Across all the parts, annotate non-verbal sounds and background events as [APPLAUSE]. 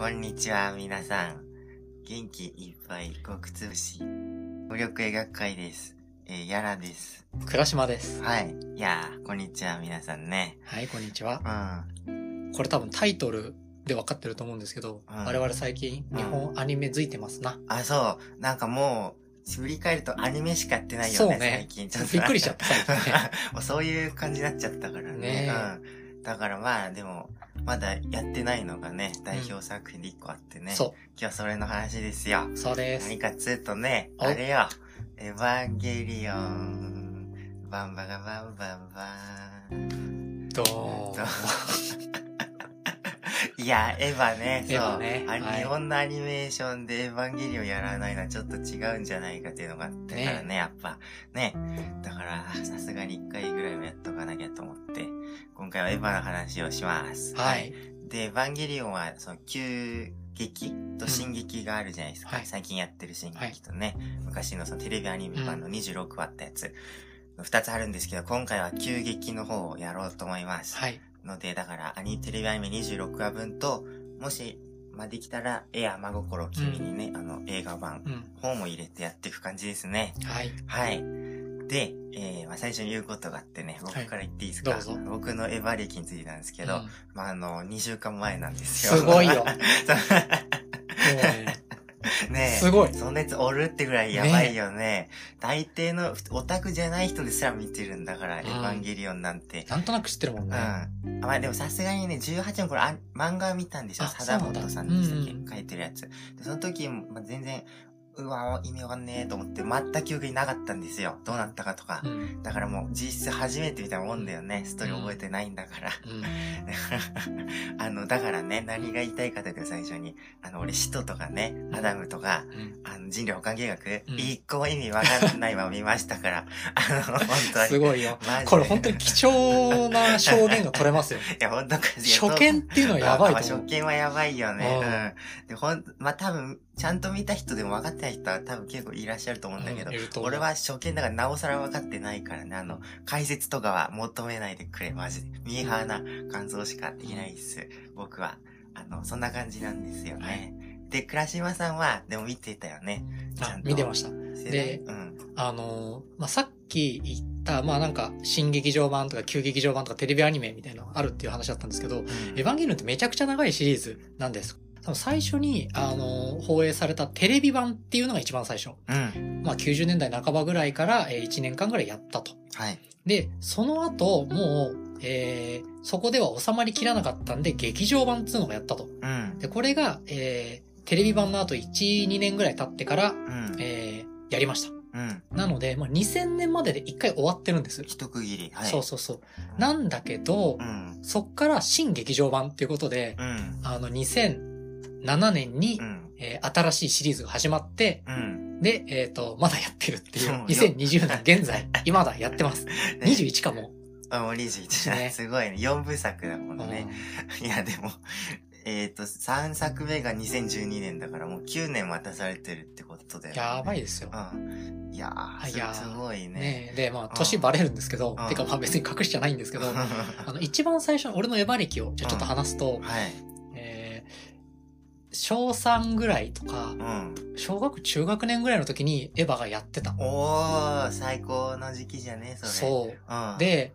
こんにちは、皆さん。元気いっぱい、極つぶし。無力映画会です。えー、やらです。倉島です。はい。いやー、こんにちは、皆さんね。はい、こんにちはう。ん。これ多分タイトルで分かってると思うんですけど、うん我々最近日本アニメづいてますな。あ、そう。なんかもう、振り返るとアニメしかやってないよね、ね最近。ちょっとびっくりしちゃった、最近ね。[LAUGHS] もうそういう感じになっちゃったからね。ねうん。だからまあ、でも、まだやってないのがね、代表作品で一個あってね。そ今日はそれの話ですよ。う、そうです何。かっつうとね、おあれよ。エヴァンゲリオン。バンバガバンバンバン。どーどいや、エヴァね、そう。エヴァねあはい日本のアニメーションでエヴァンゲリオンやらないのはちょっと違うんじゃないかっていうのがあったからね、ねやっぱ。ね。だから、さすがに一回ぐらいはやっとかなきゃと思って、今回はエヴァの話をします。はい。で、エヴァンゲリオンは、その、旧劇と新劇があるじゃないですか。はい最近やってる新劇とね、昔のそのテレビアニメ版の26話あったやつ、二つあるんですけど、今回は旧劇の方をやろうと思います。はい。ので、だから、アニテレビアニメ26話分と、もし、まあ、できたら、エア真心を君にね、あの、映画版、うん。本も入れてやっていく感じですね。はい。はい。で、えー、まあ、最初に言うことがあってね、僕から言っていいですか、どうぞ僕のエヴァ歴についてなんですけど、うんまあ、あの、2週間前なんですよ。すごいよ。[LAUGHS] ね、ねえ。すごい。そんなやつおるってぐらいやばいよね。大抵のオタクじゃない人ですら見てるんだから、エヴァンゲリオンなんて。なんとなく知ってるもんうん。ね。まあでもさすがにね、18の頃あ漫画を見たんですよ。あ貞本さんでしたっけ、そうなんだ書いてるやつ。で、その時、まあ、全然、うわ、意味わかんねえと思って、全く記憶になかったんですよ。どうなったかとかう。ん。だからもう実質初めて見たもんだよね。ストーリー覚えてないんだから。うん。[LAUGHS] あの、だからね、何が言いたいかというと最初に、あの、俺、使徒とかね、アダムとか、うんあの、人類保管計画、うん一個も意味わかんないまま見ましたから、[LAUGHS] あの、本当に。すごいよ。これ本当に貴重な証言が取れますよ。[LAUGHS] いや、本当か初見っていうのはやばいと思う。まあ初見はやばいよね。うんうん。で、ほん、まあ、多分、ちゃんと見た人でも分かってない人は多分結構いらっしゃると思うんだけど、うん俺は初見だからなおさら分かってないからね、あの、解説とかは求めないでくれ、マジで。ミーハーな感想しかできないっす。僕は。あの、そんな感じなんですよね。で、倉島さんは、でも見てたよね。ちゃあん、と。見てました。でうん。あのーまあ、さっき言った、まあなんか、新劇場版とか旧劇場版とかテレビアニメみたいなのあるっていう話だったんですけど、エヴァンゲリオンってめちゃくちゃ長いシリーズなんです。多分最初に、あのー放映されたテレビ版っていうのが一番最初。うん。まあ90年代半ばぐらいから、えー1年間ぐらいやったと。はい。で、その後、もう、えーそこでは収まりきらなかったんで、劇場版っていうのがやったと。うん。で、これが、えーテレビ版の後1、2年ぐらい経ってから、うん。えーやりました。うん。なので、まあ、2000年までで一回終わってるんです。一区切り。はい。そうそうそう。なんだけど、うん。そっから新劇場版っていうことで、うん。あの、2007年に、うん。えー新しいシリーズが始まって、うん。で、えっ、と、まだやってるっていう、[LAUGHS] そうよ2020年現在、[LAUGHS] 今だやってます。ね21かも。あ、[LAUGHS] もう21ねすごいね。4部作だもうんんね。いや、でも、えっ、と、3作目が2012年だからもう9年待たされてるってことだよね。やばいですよ。うん。いやー、すいやーすごいね。ねえで、まあ、年バレるんですけどうん、てかまあ別に隠しじゃないんですけど、はあの、一番最初の俺のエヴァ歴を、じゃあちょっと話すと、い。えー小3ぐらいとかう、ん。小学中学年ぐらいの時にエヴァがやってた。おー、最高の時期じゃねそれ。そう。うん。、で、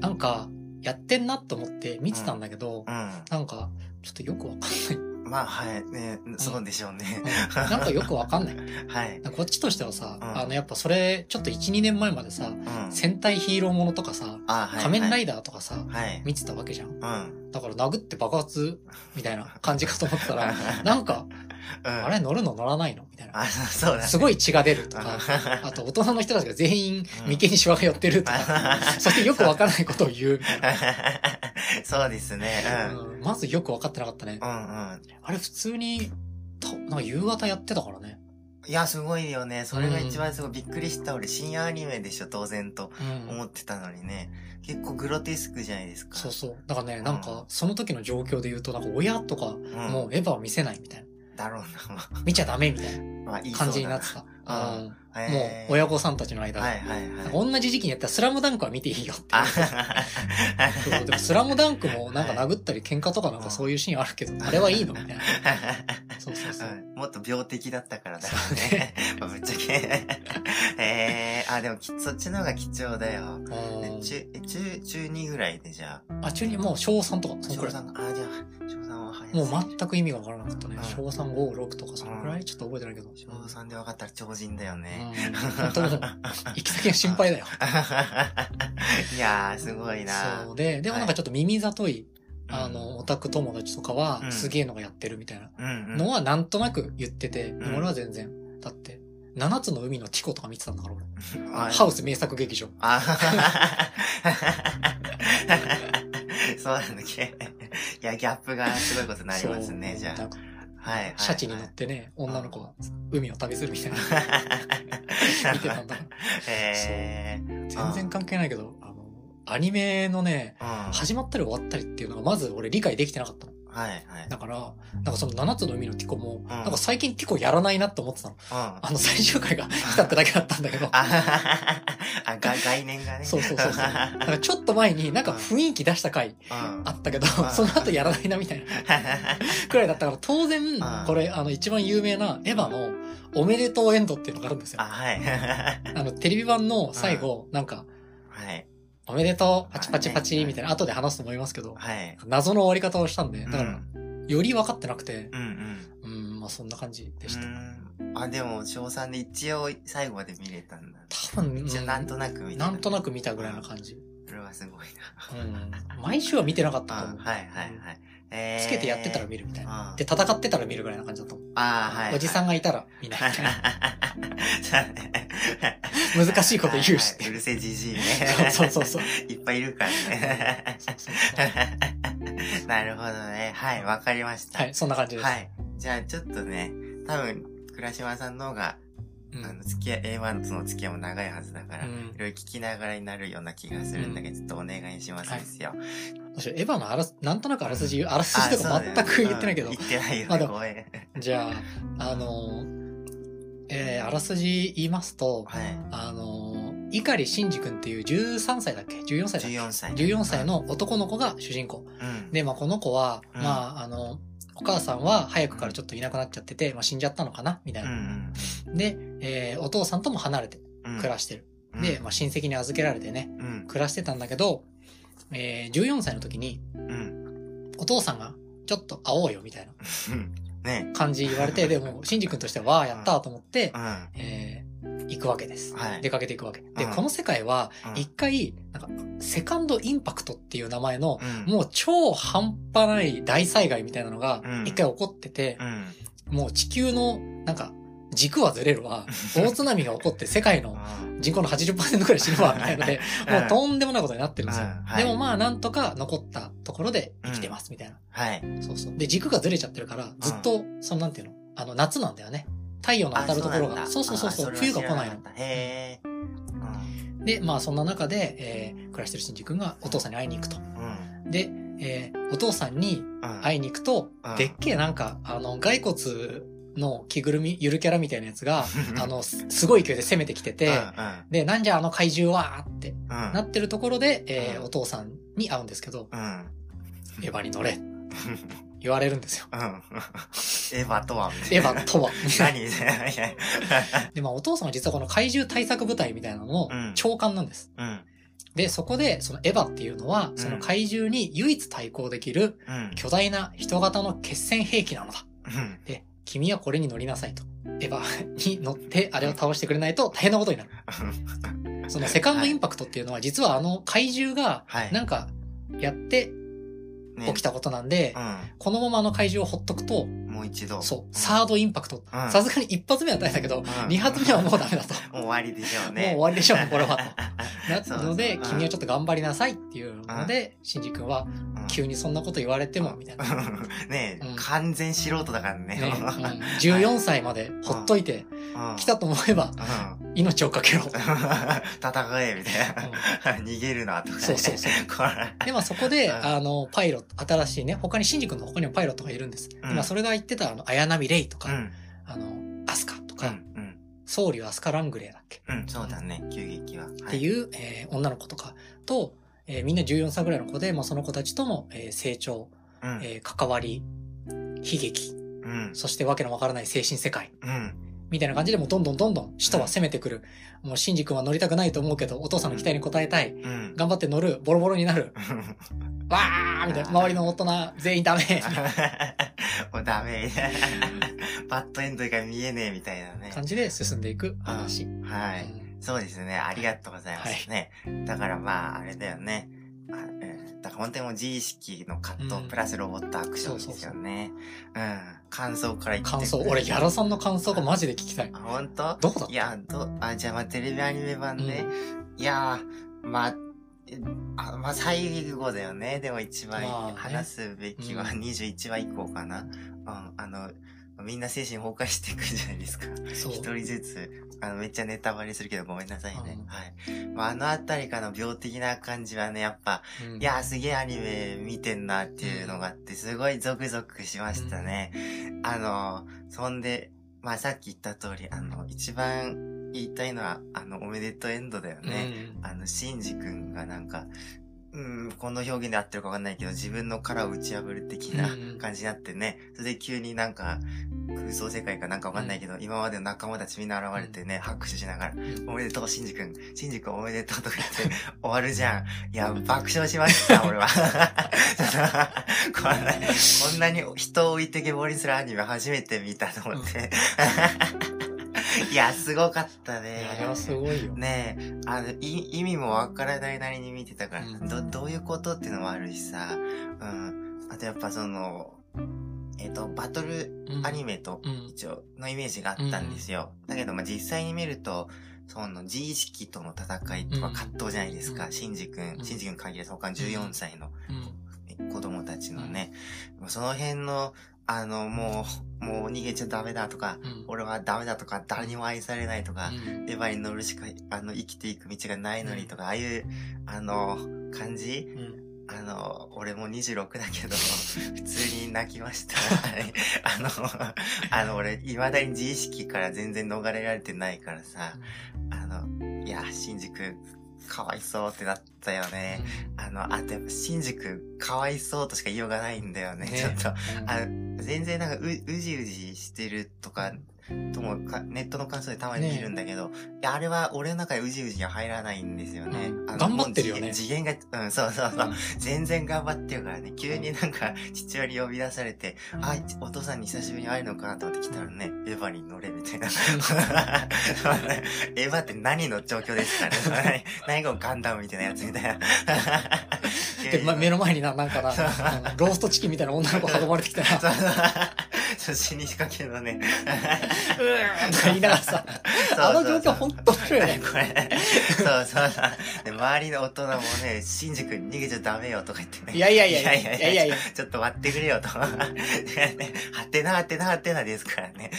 なんか、やってんなと思って見てたんだけど、うん。なんか、ちょっとよくわかんない。まあ、はい。ね、そうでしょうね。うんなんかよくわかんない。[LAUGHS] はい。こっちとしてはさ、うんあの、やっぱそれ、ちょっと1、2年前までさ、うん。戦隊ヒーローものとかさ、あ、はい。仮面ライイダーとかさ、はい。見てたわけじゃん。うん。だから殴って爆発？みたいな感じかと思ってたら、[LAUGHS] なんか、うん。あれ？乗るの乗らないの？みたいな。あ、そうだね。すごい血が出るとか、あと大人の人たちが全員眉間にシワが寄ってるとか、[LAUGHS] そしてよくわからないことを言うみたいな。[LAUGHS] そうですね。うんまずよくわかってなかったねう。ん。うんうん。あれ普通に、となんか夕方やってたからね。いや、すごいよね。それが一番すごいびっくりした。俺、深夜アニメでしょ、当然とうん。思ってたのにね。結構グロテスクじゃないですか。そうそう。だからね、なんうんか、その時の状況で言うと、なんか親とか、うん。もうエヴァを見せないみたいな。だろうな。[LAUGHS] 見ちゃダメみたいな感じになってた。うんもう親御さんたちの間で。はいはいはい。同じ時期にやったらスラムダンクは見ていいよってでもスラムダンクもなんか殴ったり喧嘩とかなんかそういうシーンあるけど、あれはいいのみたいな。[LAUGHS] そうそうそう。うんもっと病的だったからだよね。[LAUGHS] まあぶっちゃけ。[LAUGHS] えー、あ、でもきそっちの方が貴重だよ。中、え中、中2ぐらいでじゃあ。あ、中にもう小3とか、そのくらい。小三あ、じゃあ、小3は早い。もう全く意味がわからなかったねうん。小3、5、6とかそのくらい？ちょっと覚えてないけど。小3で分かったら超人だよう本当もう、行き先が心配だよ。[LAUGHS] いやー、すごいなそうで、でもなんかちょっと耳里い、うんあの、オタク友達とかはう、んすげえのがやってるみたいなうんうん。のはなんとなく言ってて、んでも俺は全然。だって、七つの海のティコとか見てたんだから俺。あハウス名作劇場。あ [LAUGHS] そうなんだっけ。いや、ギャップがすごいことになりますね、じゃあ。はいはい。シャチに乗ってね、女の子が海を旅するみたいな。[LAUGHS] 見てたんだ。全然関係ないけど、あの、アニメのね、うん。始まったり終わったりっていうのがまず俺理解できてなかったの。はいはい。だから、なんかその七つの海のティコも、んなんか最近ティコやらないなって思ってたの。うん。ああの最終回が [LAUGHS] 来たってだけだったんだけど。あが概念がね。そうそうそうそう。なんかちょっと前になんか雰囲気出した回うん。あったけど、んその後やらないなみたいなくらいだったから、当然ん、これあの一番有名なエヴァのおめでとうエンドっていうのがあるんですよあ、。はい。[LAUGHS] あのテレビ版の最後、なんか、はい。おめでとう、パチパチパチみたいな、後で話すと思いますけど、はい。謎の終わり方をしたんで、だから、うんより分かってなくて、うんうん。うん、まあそんな感じでした。うんあ、でも、小3で一応最後まで見れたんだ。多分、じゃあ、なんとなく見た。なんとなく見たぐらいな感じ。それはすごいうん。毎週は見てなかったはいはいはい。えーつけてやってたら見るみたいな。うんで、戦ってたら見るぐらいな感じだったもん。ああ、はい。おじさんががいたら見ないみたいな。難 [LAUGHS] 難しいこと言うしうるせえじじいね。そうそうそう。いっぱいいるからね。なるほどね。はい、わかりました。はい、そんな感じです。はい。じゃあ、ちょっとね、多分、倉島さんの方が、うんあの、付き合い、A1 との付き合いも長いはずだから、いうんろいろ聞きながらになるような気がするんだけど、ちょっとお願いしますですよ。どうしようエヴァのあらす、なんとなくあらすじ、あらすじとか全く言ってないけどうん。言ってないよね、ごめん。じゃあ、あのー、えー、あらすじ言いますと、はい。あのー、碇シンジ君っていう13歳だっけ ?14 歳だっけ？14歳。14歳。の男の子が主人公。うん。で、まあ、この子は、うんまあ、あの、お母さんは早くからちょっといなくなっちゃってて、まあ、死んじゃったのかな？みたいうんな。で、えーお父さんとも離れてうん。暮らしてる。うんで、まあ、親戚に預けられてね、うん。暮らしてたんだけど、えー14歳の時に、うん。お父さんが、ちょっと会おうよ、みたいな。感じ言われて、でも、シンジ君としては、わあ、やったーと思ってう、ん。えー行くわけです。はい出かけていくわけ。で、うんこの世界は、うん一回、なんか、セカンドインパクトっていう名前の、うん。もう超半端ない大災害みたいなのがうん一回起こっててう、ん。もう地球のなんか軸はずれるわ、[LAUGHS] 大津波が起こって世界の人口の80%くらい死ぬわ、みたいなので、もうとんでもないことになってるんですようん。はいでもまあなんとか残ったところで生きてます、みたいな。はい。そうそう。で、軸がずれちゃってるから、ずっと、そのなんていうの？あの、夏なんだよね。太陽の当たるところが。そうそうそうそう、冬が来ないの。の。へえ。うん。で、まあそんな中で、えー、暮らしてる新次君がお父さんに会いに行くと。うん。で、えー、お父さんにうん。会いに行くと、うんでっけえなんか、あの、骸骨の着ぐるみ、ゆるキャラみたいなやつが、あの、すすごい勢いで攻めてきてて、で、なんじゃあの怪獣はってうん。なってるところで、えーうんお父さんに会うんですけど、うん。エヴァに乗れ、[LAUGHS] 言われるんですよ。うん。エヴァとは、エヴァとは。何？[LAUGHS] で [LAUGHS] で、まあお父さんは実はこの怪獣対策部隊みたいなののうん長官なんです。うん。で、そこで、そのエヴァっていうのは、その怪獣に唯一対抗できるうん。巨大な人型の決戦兵器なのだ。うん。で、君はこれに乗りなさいと。エヴァに乗ってあれを倒してくれないと大変なことになる。[LAUGHS] そのセカンドインパクトっていうのは実はあの怪獣がはい。なんかやってね起きたことなんで、このままあの怪獣をほっとくと、うん。もう一度。そう、サードインパクト。うんさすがに一発目は大変だけど、ん二発目はもうダメだと。もう終わりでしょうもうね。終わりでしょうね、[LAUGHS] これはと。なので、うん君はちょっと頑張りなさいっていうので、シンジ君は、うん急にそんなこと言われても、みたいな。[LAUGHS] ねえ、うん完全素人だからね。ね、うん、[LAUGHS] 14歳までほっといて、うん来たと思えば、うん命をかけろ。[LAUGHS] 戦え、みたいな。逃げるな、とかね。そうそうそう [LAUGHS] で、まあそこで、うんあの、パイロット、新しいね、他にシンジ君の他にもパイロットがいるんです。うんまあそれが言ってた、あの、綾波レイとか、うん。あの、アスカとか、うん。うん。僧侶アスカ・ラングレーだっけ？うん、そうだね、急激は。はっていう、えー女の子とかと、えーみんな14歳ぐらいの子で、まあ、その子たちとの、えー成長、うん、えー関わり、悲劇、うん、そしてわけのわからない精神世界、うん、みたいな感じでもうどんどんどんどん使徒は攻めてくる。もうシンジ君は乗りたくないと思うけど、お父さんの期待に応えたい。うん。頑張って乗る、ボロボロになる。[LAUGHS] わーみたいな。周りの大人全員ダメ。[LAUGHS] もうダメ。[LAUGHS] バッドエンド以外見えねえみたいなね。感じで進んでいく話。はい。うんそうですね。ありがとうございますね。だからまあ、あれだよね。だから本当にもう自意識の葛藤、うんプラスロボットアクションですよね。うん。感想から言って感想。俺、ギャラさんの感想がマジで聞きたいあ、。本当？どこだいや、ど、あ、じゃあまあテレビアニメ版ね。いやー、まあ、えあまあ最後だよね。でも一番話すべきはうん21話以降かな。うん、あの、みんな精神崩壊していくじゃないですか。一人ずつ、あの、めっちゃネタバレするけどごめんなさいね。うんはい。まあ、あのあたりからの病的な感じはね、やっぱ、うんいやーすげえアニメ見てんなっていうのがあって、すごいゾクゾクしましたね。あの、そんで、まあさっき言った通り、あの、一番言いたいのは、あの、おめでとうエンドだよね。うんあの、シンジ君がなんか、うん、この表現で合ってるかわかんないけど、自分の殻を打ち破る的なうん。感じになってね、それで急になんか、空想世界かなんかわかんないけど、今までの仲間たちみんな現れてね、拍手しながら、おめでとう、シンジ君、シンジ君おめでとうとか言って [LAUGHS] 終わるじゃん。いや、爆笑しました、[LAUGHS] 俺は。[LAUGHS] こんな、こんなに人を置いてけぼりにするアニメ初めて見たと思って。[LAUGHS] いや、すごかったね。いや、あれはすごいよ。ねえ、あの、い意味もわからないなりに見てたから、うんど、どういうことっていうのもあるしさ、うん。あとやっぱその、えっ、と、バトルうんアニメとうん。一応のイメージがあったんですよ。だけど、まあ、実際に見ると、その自意識との戦いとかうん葛藤じゃないですか。うんシンジ君う、んシンジ君限らず他の14歳のうん。子供たちのね、その辺の、あの、もう、もう逃げちゃダメだとか、うん。俺はダメだとか、誰にも愛されないとか、うんエヴァに乗るしか、あの、生きていく道がないのにとか、ああいう、あの、感じ？うんあの、俺も26だけど、[LAUGHS] 普通に泣きました。[LAUGHS] あの、あの、俺、未だに自意識から全然逃れられてないからさ、あの、いや、シンジ君、かわいそうってなったよね。あの、あとやっぱ、シンジ君、かわいそうとしか言いようがないんだよね、ねちょっと。うんあ全然なんかう、うじうじしてるとか、ともか、ネットの感想でたまに見るんだけど、いや、あれは俺の中でうじうじには入らないんですよね。うん頑張ってるよね次元次元が、うん、そうそうそう。全然頑張ってるからね、急になんか、父親に呼び出されて、うんあ、お父さんに久しぶりに会えるのかなと思って来たらね、エヴァに乗れみたいな。エヴァって何の状況ですかね [LAUGHS] [LAUGHS] 何がガンダムみたいなやつみたいな。で、ま、目の前にな、なんかな、ローストチキンみたいな女の子運ばれてきたら、そう死にかけのね。うーんとか言いながらさ、あの状況ほんと面白いよね。これ、そうそうそう。で、周りの大人もね、シンジ君逃げちゃダメよとか言ってね。いやいやいやいやいやいやいやちょっと待ってくれよと。はてなはてなはてなですからね。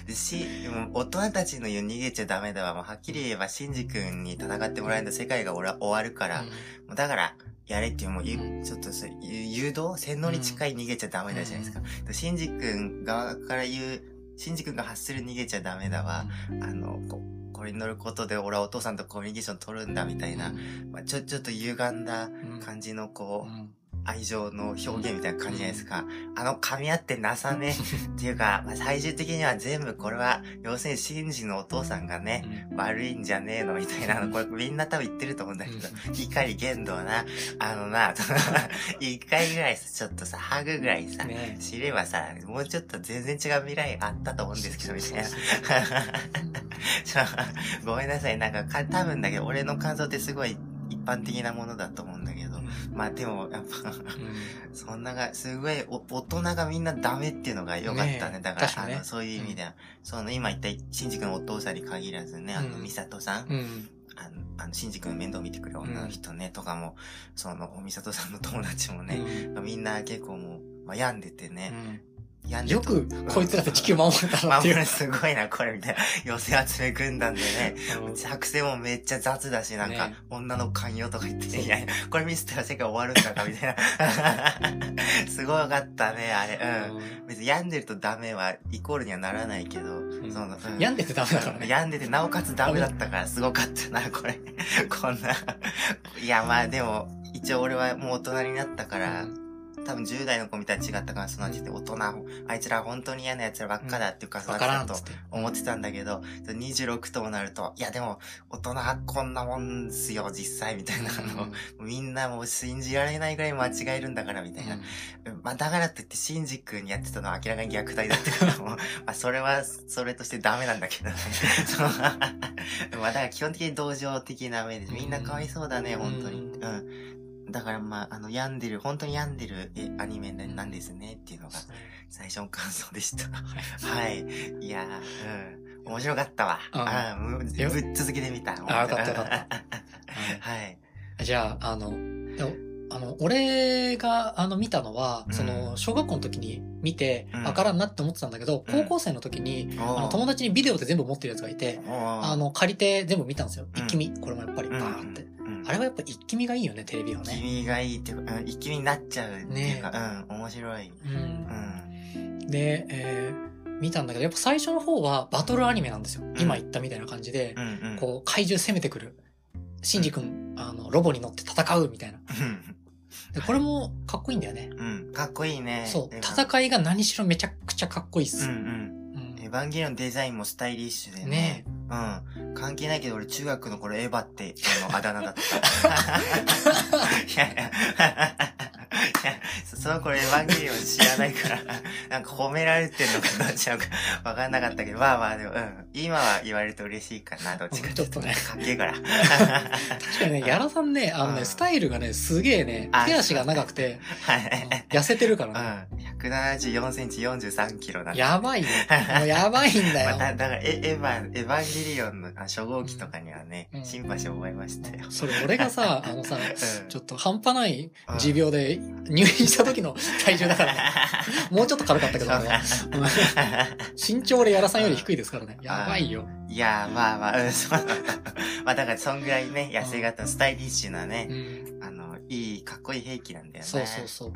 うん。でし、大人たちの言う逃げちゃダメだわ。もうはっきり言えば、シンジ君に戦ってもらえると世界が俺は終わるから。もうだから、やれっていう、もうゆ、ちょっとそれ、ゆ誘導？洗脳に近い逃げちゃダメだじゃないですか。でシンジ君側から言う、シンジ君が発する逃げちゃダメだわ。あの、ここれに乗ることで俺はお父さんとコミュニケーション取るんだみたいな、まあ、ちょ、ちょっと歪んだ感じのこう、愛情の表現みたいな感じじゃないですか。あの噛み合ってなさね。[LAUGHS] っていうか、まあ、最終的には全部これは、要するにシンジのお父さんがね、悪いんじゃねえのみたいなの、これみんな多分言ってると思うんだけど、怒り言動な、あのな、[LAUGHS] 一回ぐらいさ、ちょっとさ、ハグぐらいさ、ね知ればさ、もうちょっと全然違う未来あったと思うんですけど、みたいな。[LAUGHS] ごめんなさい。なんかか、多分だけど、俺の感想ってすごい一般的なものだと思うんだけど。まあでも、やっぱ、そんなが、すごいお、大人がみんなダメっていうのが良かったね。ねえ。だから、ね。あの、そういう意味では、その、今言った、シンジ君のお父さんに限らずね、あの、うんミサトさん、うん。あの、あの、シンジ君の面倒見てくる女の人ね、とかも、その、ミサトさんの友達もね、みんな結構もう、まあ、病んでてね、よく、こいつらで地球守れたなっていう。守るすごいな、これみたいな。寄せ集め軍団でね。うん作戦もめっちゃ雑だし、なんかね、女の寛容とか言って、そういや、これ見せたら世界終わるんだか、みたいな。[LAUGHS] すごかったね、あれ。うん。別に病んでるとダメは、イコールにはならないけど、んその、うん病んでてダメだからね。病んでて、なおかつダメだったから、すごかったな、これ。[LAUGHS] こんな。いや、まあでも、一応俺はもう大人になったから、多分10代の子みたいに違ったから、その時点で大人、あいつら本当に嫌な奴らばっかだっていうか、わからんっつって。思ってたんだけど、26ともなると、いやでも、大人はこんなもんすよ、実際、みたいな、あの、みんなもう信じられないぐらい間違えるんだから、みたいな。まあ、だからって言って、シンジ君にやってたのは明らかに虐待だったから、もう、[LAUGHS] まあ、それは、それとしてダメなんだけどね。[LAUGHS] そうまあ、だから基本的に同情的な目で、みんなかわいそうだね、うん本当に。うん。だからまあ、あの、病んでる、本当に病んでるえアニメなんですね、っていうのが、最初の感想でした。[LAUGHS] はい。いやー、うん。面白かったわ。うんあぶっよ続けてみた。あよかったよかった [LAUGHS] はい。じゃあ、あの、あの、俺が、あの、見たのは、うんその、小学校の時に見てうん、わからんなって思ってたんだけど、うん高校生の時に、あの、友達にビデオで全部持ってるやつがいて、あの、借りて全部見たんですよ。うん一気見。これもやっぱりバうんーンって。うんあれはやっぱ一気見がいいよね、テレビはね。君がいいっていうか、うん、一気になっちゃうっていうか、うん、面白い。う。うんん。で、えー、見たんだけど、やっぱ最初の方はバトルアニメなんですよ。今言ったみたいな感じでう、ん、うん。こう、怪獣攻めてくる。シンジ君、あの、ロボに乗って戦うみたいな。で、これもかっこいいんだよね。うん。うん。かっこいいね。そう。戦いが何しろめちゃくちゃかっこいいっす。うんうん。うんエヴァンゲリオンデザインもスタイリッシュでね。ねうん。関係ないけど俺中学の頃エヴァって、あの、あだ名だった。[LAUGHS] いやいや。[LAUGHS] そその頃エヴァンゲリオン知らないから、[LAUGHS] なんか褒められてんのかどっちなのかわかんなかったけど、まあまあでも、うん。今は言われると嬉しいかな、どっちかちょっとねかっけえから。確かにね、[LAUGHS] やらさんね、あのね、うんスタイルがね、すげえね、あ手足が長くて、はい。痩せてるかうらね。ん。174センチ43キロなんでやばいよ。もうやばいんだまあ、だよ。だから、エエヴァ、エヴァンゲリオンのあ初号機とかにはね、うんシンパシーを覚えましたよ。それ俺がさ、あのさ、うんちょっと半端ない持病で入院した時の体重だからね。[LAUGHS] もうちょっと軽かったけど、俺は身長俺やらさんより低いですからね。やばいよ。いやー、まあまあ、うん、そう。[LAUGHS] まあだから、そんぐらいね、痩せ型のスタイリッシュなねう、ん。あの、いい、かっこいい兵器なんだよね。そうそうそうう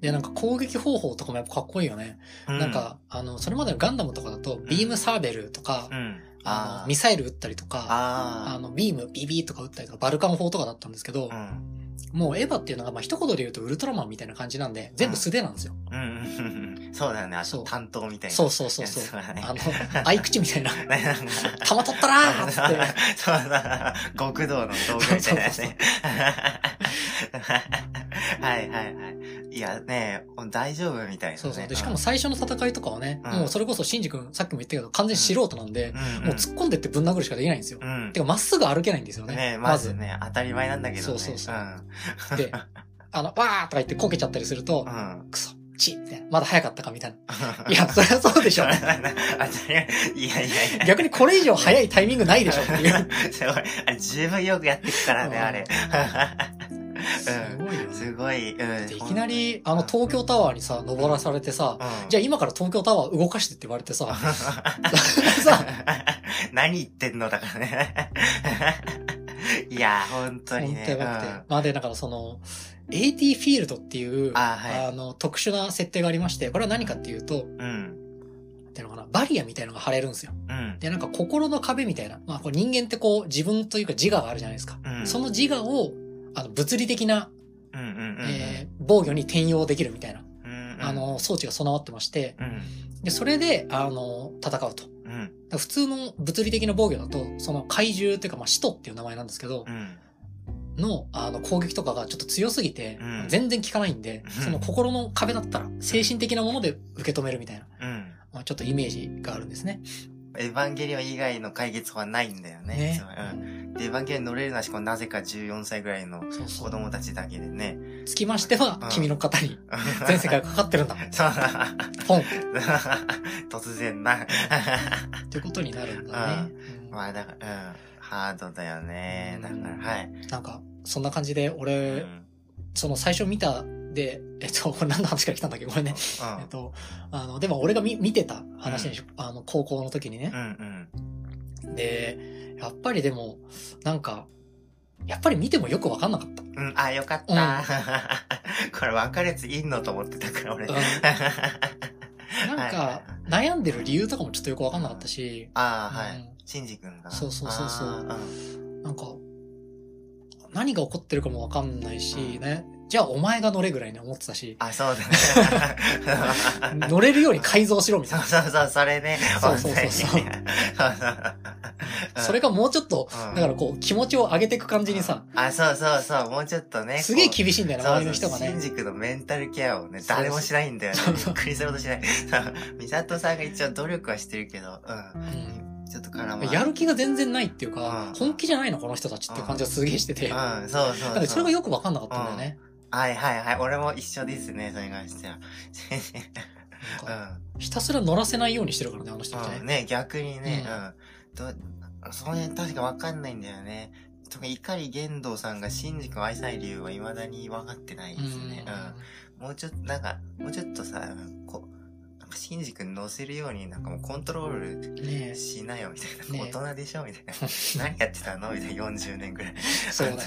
で、なんか攻撃方法とかもやっぱかっこいいよね。ん。なんか、あの、それまでのガンダムとかだと、ビームサーベルとかう、ん。ああのミサイル撃ったりとか、ああの、ビーム、ビビーとか撃ったりとか、バルカン砲とかだったんですけどあ。う、ん。もうエヴァっていうのが、まあ一言で言うとウルトラマンみたいな感じなんで、全部素手なんですよ。うんうんうん。[LAUGHS] そうだよね、あそ担当みたいな。そうそうそうそう。[LAUGHS] あの、合口みたいな。なんか弾取ったらーっつって。そうだ、極道の道具みたいなね。はいはいはい。いやね、大丈夫みたいなね。そうそう。で、しかも最初の戦いとかはね、うんもうそれこそシンジ君、さっきも言ったけど、完全に素人なんで、うん、もう突っ込んでってぶん殴るしかできないんですよ。うん。てか、まっすぐ歩けないんですよね。ねまず。まずね、当たり前なんだけどね。そうそうそうで、あの、わーとか言ってこけちゃったりするとう、ん。うん。クソ、チみたいな。まだ早かったかみたいな。[LAUGHS] いや、そりゃそうでしょ。[LAUGHS] いやいやいや。逆にこれ以上早いタイミングないでしょっていう。[LAUGHS] すごい。あれ、十分よくやってくからね、あれ。すごい。すごい。うん。でいきなり、あの、東京タワーにさ、登らされてさ、うん、じゃあ今から東京タワー動かしてって言われてさ、さ何言ってんのだからね。[LAUGHS] いや、本当にね。本当やばくてうん。まあで、だからその、AT フィールドっていう、あはいあの、特殊な設定がありまして、これは何かっていうと、うん。っていうのかな、バリアみたいなのが張れるんですよ。うん。で、なんか心の壁みたいな。まあ、これ人間ってこう、自分というか自我があるじゃないですか。うん。その自我を、あの、物理的な、うんうんうん。えー防御に転用できるみたいな、うん、あ、の、装置が備わってまして、うん。で、それで、あの、戦うと。普通の物理的な防御だと、その怪獣っていうか、まあ、使徒っていう名前なんですけどう、ん。の、あの、攻撃とかがちょっと強すぎてうん、全然効かないんで、うんその心の壁だったら、精神的なもので受け止めるみたいな、うん。まあ、ちょっとイメージがあるんですね。エヴァンゲリオン以外の解決法はないんだよね。ねそううん。で、エヴァンゲリオン乗れるのはしかもなぜか14歳ぐらいのそうそう。子供たちだけでね。つきましてはうん、君の方に全世界がかかってるんだ。[LAUGHS] そうポン [LAUGHS] 突然な。[LAUGHS] ってことになるんだね。うんまあだから、うん。ハードだよね。だから、はい。なんか、そんな感じで、う俺、ん。その最初見たで、えっと、こ [LAUGHS] れ何の話から来たんだっけ？ごめんね。えっと、あの、でも俺が見見てた話にし、あの、高校の時にねう。んうん。で、やっぱりでも、なんか、やっぱり見てもよくわかんなかった。うん、あ、よかった。[LAUGHS] これ分かるやついんのと思ってたから、俺。うんなんか、悩んでる理由とかもちょっとよくわかんなかったし、ああ、はうんい。シンジ君が。そうそうそうそうなんか、何が起こってるかもわかんないし、うんね。じゃあお前が乗れぐらいに思ってたし、あ、そうだね。[LAUGHS] 乗れるように改造しろみたそいうな。そうそう、それね。そうそうそうそう本当にそれがもうちょっと、うんだからこう、気持ちを上げていく感じにさ、あ、そうそうそう、もうちょっとね。すげえ厳しいんだよね、周りの人がね。新宿のメンタルケアをね、誰もしないんだよね。びっくりすることしない。そう美里さんが一応努力はしてるけど、ううん。んちょっと絡まやる気が全然ないっていうかうん、本気じゃないの、この人たちっていう感じがすげえしてて。うん、そうそうそう。かそれがよくわかんなかったんだよね。はいはいはい。俺も一緒ですね、それに関しては。なんかひたすら乗らせないようにしてるからね、あの人。ね。ね、逆にね、ううん。ど、その辺確かわかんないんだよね。特に碇玄道さんが新宿を愛さない理由は未だに分かってないですね。うん。もうちょっと、なんか、もうちょっとさ、こなんか、シンジ君乗せるように、なんかもうコントロールねしなよ、みたいな。ね大人でしょみたいな。何やってたのみたいな、40年ぐらい。そうだよ。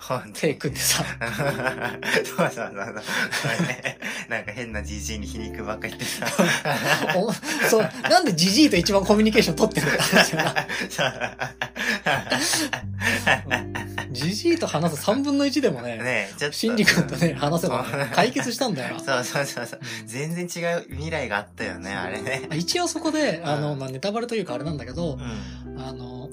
ほんと手組んでさ、そうそうそうそう。これねなんか変なじじいに皮肉ばっか言ってさ。おそう、なんでジジイと一番コミュニケーション取ってるんだ [LAUGHS] 話だよなジジイと話す3分の1でもね、ねえ、ちょっと。シンジ君とね、話せばねうん解決したんだよな。[LAUGHS] そうそうそうそう。うん全然違う未来があったよね、あれね。一応そこで、あの、うんまあ、ネタバレというかあれなんだけどう、ん。あの、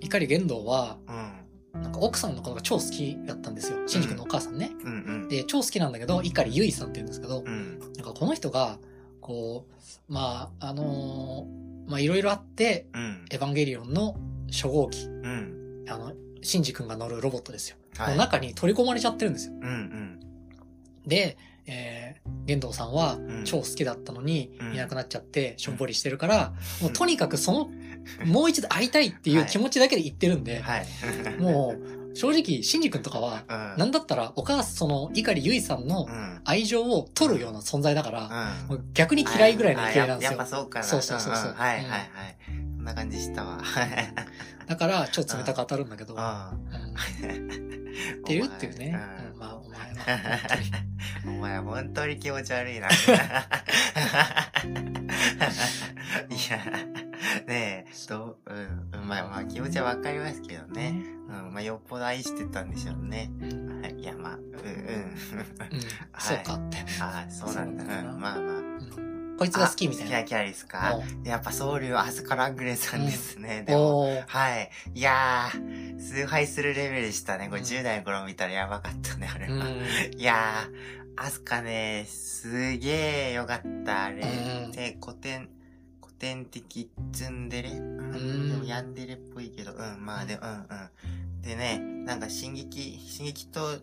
碇玄道は、うん。なんか奥さんのことが超好きだったんですよ。シンジ君のお母さんね。うんうん。で、超好きなんだけど、碇ゆいさんって言うんですけど、うん。なんかこの人が、こう、まあ、あのーまあ、いろいろあって、うん。エヴァンゲリオンの初号機、うん。あの、シンジ君が乗るロボットですよ。はい。の中に取り込まれちゃってるんですよ。うんうん。で、えー、玄道さんはん超好きだったのに、うんいなくなっちゃって、しょんぼりしてるから、もうとにかくその、もう一度会いたいっていう気持ちだけで言ってるんで、はい。もう、正直、シンジ君とかは、うん。なんだったら、お母さん、その、碇ゆいさんのうん。愛情を取るような存在だから、逆に嫌いぐらいの勢いなんですよあややっぱ。そうかな。そうそうそうそうはいはいはい。こんな感じしたわ。だから、超冷たく当たるんだけど。っていうっていうね。まあ、お前は。[LAUGHS] お前本当に気持ち悪いな。[LAUGHS] いや、ねえ、どう、うん、まあまあ気持ちはわかりますけどね。うん、まあよっぽど愛してたんでしょうね。うん。はい、いや、まあ、うん、うん。そうかって。ああ。そうなんだうん、まあまあ。うんこいつが好きみたいな。あ好きなキャラですか？やっぱ僧侶アスカラングレーさんですね。でおも。おーはい。いやー、崇拝するレベルでしたね。これうん10代の頃見たらやばかったね、あれは。うん。いやー、アスカね、すげーよかった、あれ。うんで、古典、古典的ツンデレうんんでもヤンデレっぽいけど、うん、まあで、うん、うん。でね、なんか進撃、進撃と、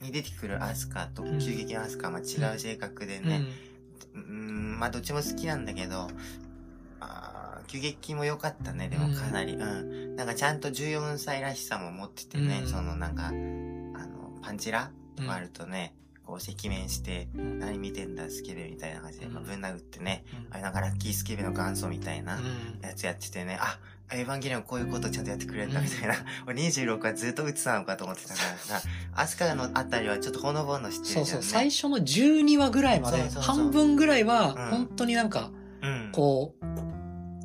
に出てくるアスカとうん急激のアスカはまあ違う性格でね、うん、まあどっちも好きなんだけど、あー急激も良かったね、でもかなり。うん。なんかちゃんと14歳らしさも持っててね、うん。そのなんか、あの、パンチラとかあるとね、こう赤面して、うん。何見てんだ、スケベみたいな感じで、うん殴ってね、うん。あれなんかラッキースケベの元祖みたいなうん。やつやっててね、あ、エヴァンゲリオンこういうことちゃんとやってくれるんだみたいな。俺26はずっと打つなのかと思ってたからさ、[LAUGHS] アスカのあたりはちょっとほのぼのしてるじゃん、そうそう、ね。最初の12話ぐらいまで半分ぐらいは、うん本当になんか、うん。こう、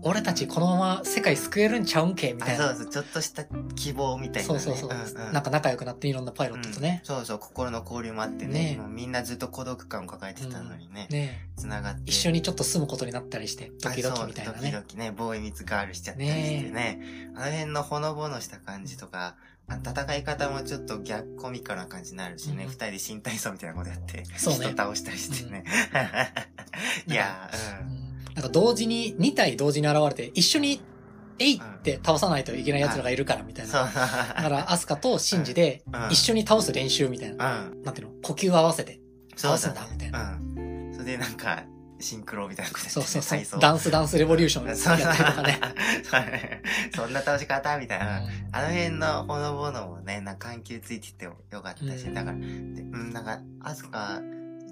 俺たちこのまま世界救えるんちゃうんけみたいな。あそうそう、ちょっとした希望みたいな、ね。そうそうそう。んうんなんか仲良くなっていろんなパイロットとね。うんそうそう、心の交流もあってね。ねもうみんなずっと孤独感を抱えてたのにね。ね繋がって。一緒にちょっと住むことになったりして、ドキドキみたいなあそうドキドね。キね、ボーイミツガールしちゃったりしてね。あの辺のほのぼのした感じとか、あ戦い方もちょっと逆コミカルな感じになるしね、うん二、人で新体操みたいなことやって、そうね人倒したりしてね。[LAUGHS] いやー、うんなんか同時に、2体同時に現れて、一緒に、えいって倒さないといけない奴らがいるからみたうん。い。な。だから、アスカとシンジでうん、一緒に倒す練習みたいな。うん。なんていうの？呼吸合わせて。そうだ倒すんだみたいうん。それでなんか、シンクロみたいなことそうそうそう。ダンスダンスレボリューションやったりとかね。[LAUGHS] そんな倒し方みたいな。うんあの辺のほのぼのもね、なんか緩急ついててよかったし、うんだから、でうん、なんか、アスカ、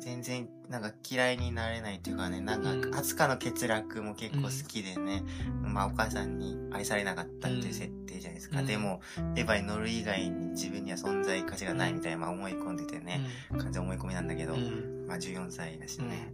全然、なんか嫌いになれないっていうかね、なんうん。か、アスカの欠落も結構好きでね、まあお母さんに愛されなかったっていう設定じゃないですか。うん。でも、エヴァに乗る以外に自分には存在価値がないみたいな、まあ思い込んでてね、完全思い込みなんだけど、うんまあ14歳だしね。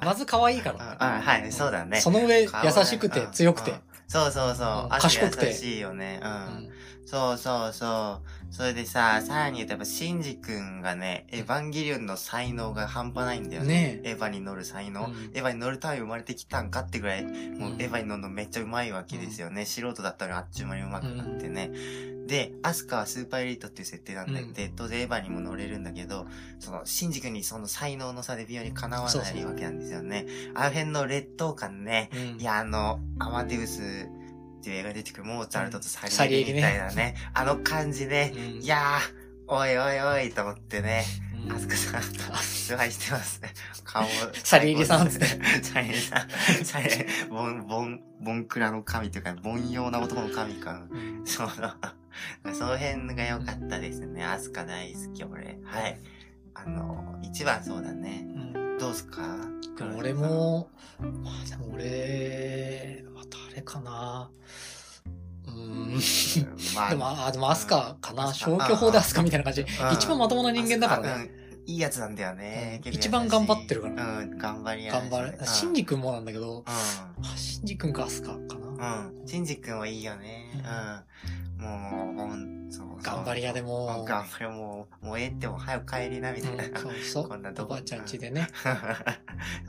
うん。まず可愛いからはい、そうだね。その上、優しくて強くてうん。そうそうそう。賢くて優しいよね。う。うんんそうそうそう。それでさ、さらに言うとやっぱシンジ君がね、エヴァンゲリオンの才能が半端ないんだよね。ねエヴァに乗る才能。うんエヴァに乗るために生まれてきたんかってぐらい、もうエヴァに乗るのめっちゃうまいわけですよね。素人だったのにあっちゅう間にうまくなってね。で、アスカはスーパーエリートっていう設定なんだうんで、当然エヴァにも乗れるんだけど、その、シンジ君にその才能の差で美容にかなわないわけなんですよね。あの辺の劣等感ね。うんいや、あの、アマデウスっていう映画に出てくるモーツァルトとササリエリみたいなね。あの感じね。うんいやー、おいおいおいと思ってね。うんアスカさん、崇拝してます。顔、サリエリさんってサリエリさん、サリエリ、ボン、ボン、ボンクラの神というか、凡庸な男の神か。うんそう [LAUGHS] その辺が良かったですね。アスカ大好き、俺。はい。あの、一番そうだね。うんどうすか？俺、も、まあでも俺、は誰かなうーん。ま [LAUGHS] でも、あ、でもアスカかな？消去法でアスカみたいな感じ。うん一番まともな人間だからね。ね。いいやつなんだよね。一番頑張ってるからうん、頑張り屋頑張る。シンジ君もなんだけど、シンジ君かアスカかな。ん。うん。シンジ君はいいよね。うん。もう、ほん、そうそう。頑張り屋でも頑張り、もう、もうええっても早く帰りな、みたいな。うんそうそう。こんなとこおばあちゃん家でね。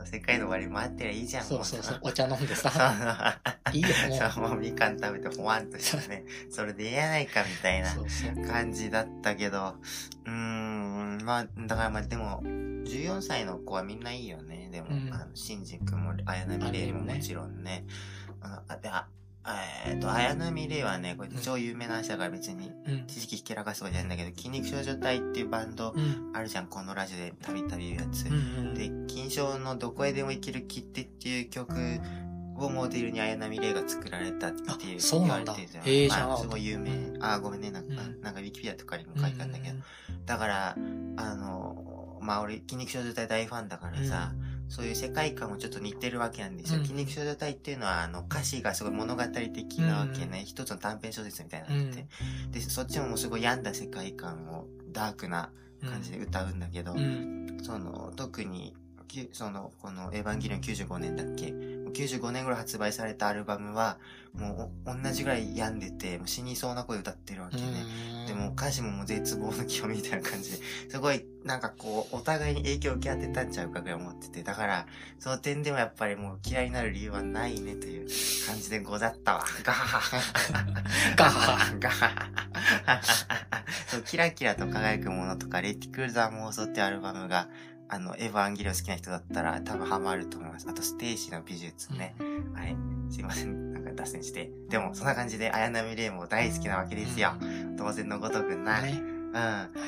世界の終わり待ってりゃいいじゃん。そうそうそうも。お茶飲んでさ。[LAUGHS] いいよ、もう。そう、もうみかん食べてほわんとしてね。[LAUGHS] それでええやないか、みたいなそうそう。感じだったけど。うーん、まあ、だからまあでも、14歳の子はみんないいよね。でも、うんあの、シンジ君も、綾波レイももちろんね。あ、あで、あ、えっと、綾波レイはね、これ超有名な話だから別に、うん。知識ひけらかすとかじゃないんだけど、筋肉少女隊っていうバンドうん。あるじゃん、このラジオでたびたび言うやつ。うんうん。で、金賞のどこへでも行ける切手っていう曲をモデルに綾波レイが作られたっていうあそうなんだ言われてるへえまあ知らなかったすごい有名。あ、ごめんね、なんか、うんなんかウィキペディアとかにも書いてあるんだけど。だから、あの、まあ俺、筋肉少女隊大ファンだからさ、そういう世界観もちょっと似てるわけなんですよ。うん筋肉少女隊っていうのは、あの、歌詞がすごい物語的なわけね。一つの短編小説みたいになってて。で、そっちももうすごい病んだ世界観をダークな感じで歌うんだけど、うん。その、特に、その、この、エヴァンゲリオン95年だっけ？もう ?95 年頃発売されたアルバムは、もう、お同じぐらい病んでて、もう死にそうな声歌ってるわけね。でも、歌詞ももう絶望の極みみたいな感じで、すごい、なんかこう、お互いに影響を受け合ってたんちゃうかぐらい思ってて、だから、その点でもやっぱりもう嫌いになる理由はないねという感じでござったわ。ガハハハ。ガハハガハハそう、キラキラと輝くものとか、レティクルザー妄想ってアルバムが、あの、エヴァンゲリオン好きな人だったら多分ハマると思います。あと、ステーシーの美術ね。はい。すいません。なんか脱線して。でも、そんな感じで、綾波レイも大好きなわけですよ。当然のごとくな。ね。うん。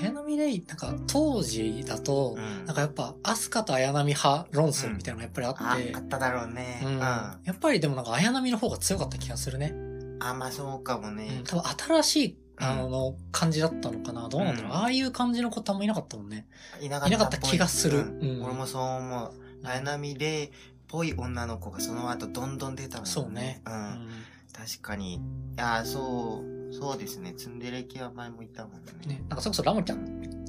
綾波レイ、なんか当時だと、うん。なんかやっぱ、アスカと綾波派論争みたいなのがやっぱりああって、あっただろうね。ううんん。やっぱりでもなんか綾波の方が強かった気がするね。あ、まあそうかもうんね。多分新しい、あの、感じだったのかな。どうなんだろう。うんああいう感じの子ってあんまいなかったもんね。いなかいなかった気がするうんうん俺もそう思う。綾波レイっぽい女の子がその後どんどん出たもんね。そうね。う。うんん。確かに。いや、そう、そうですね。ツンデレ系は前もいたもんね。ね。なんかそれこそラムちゃん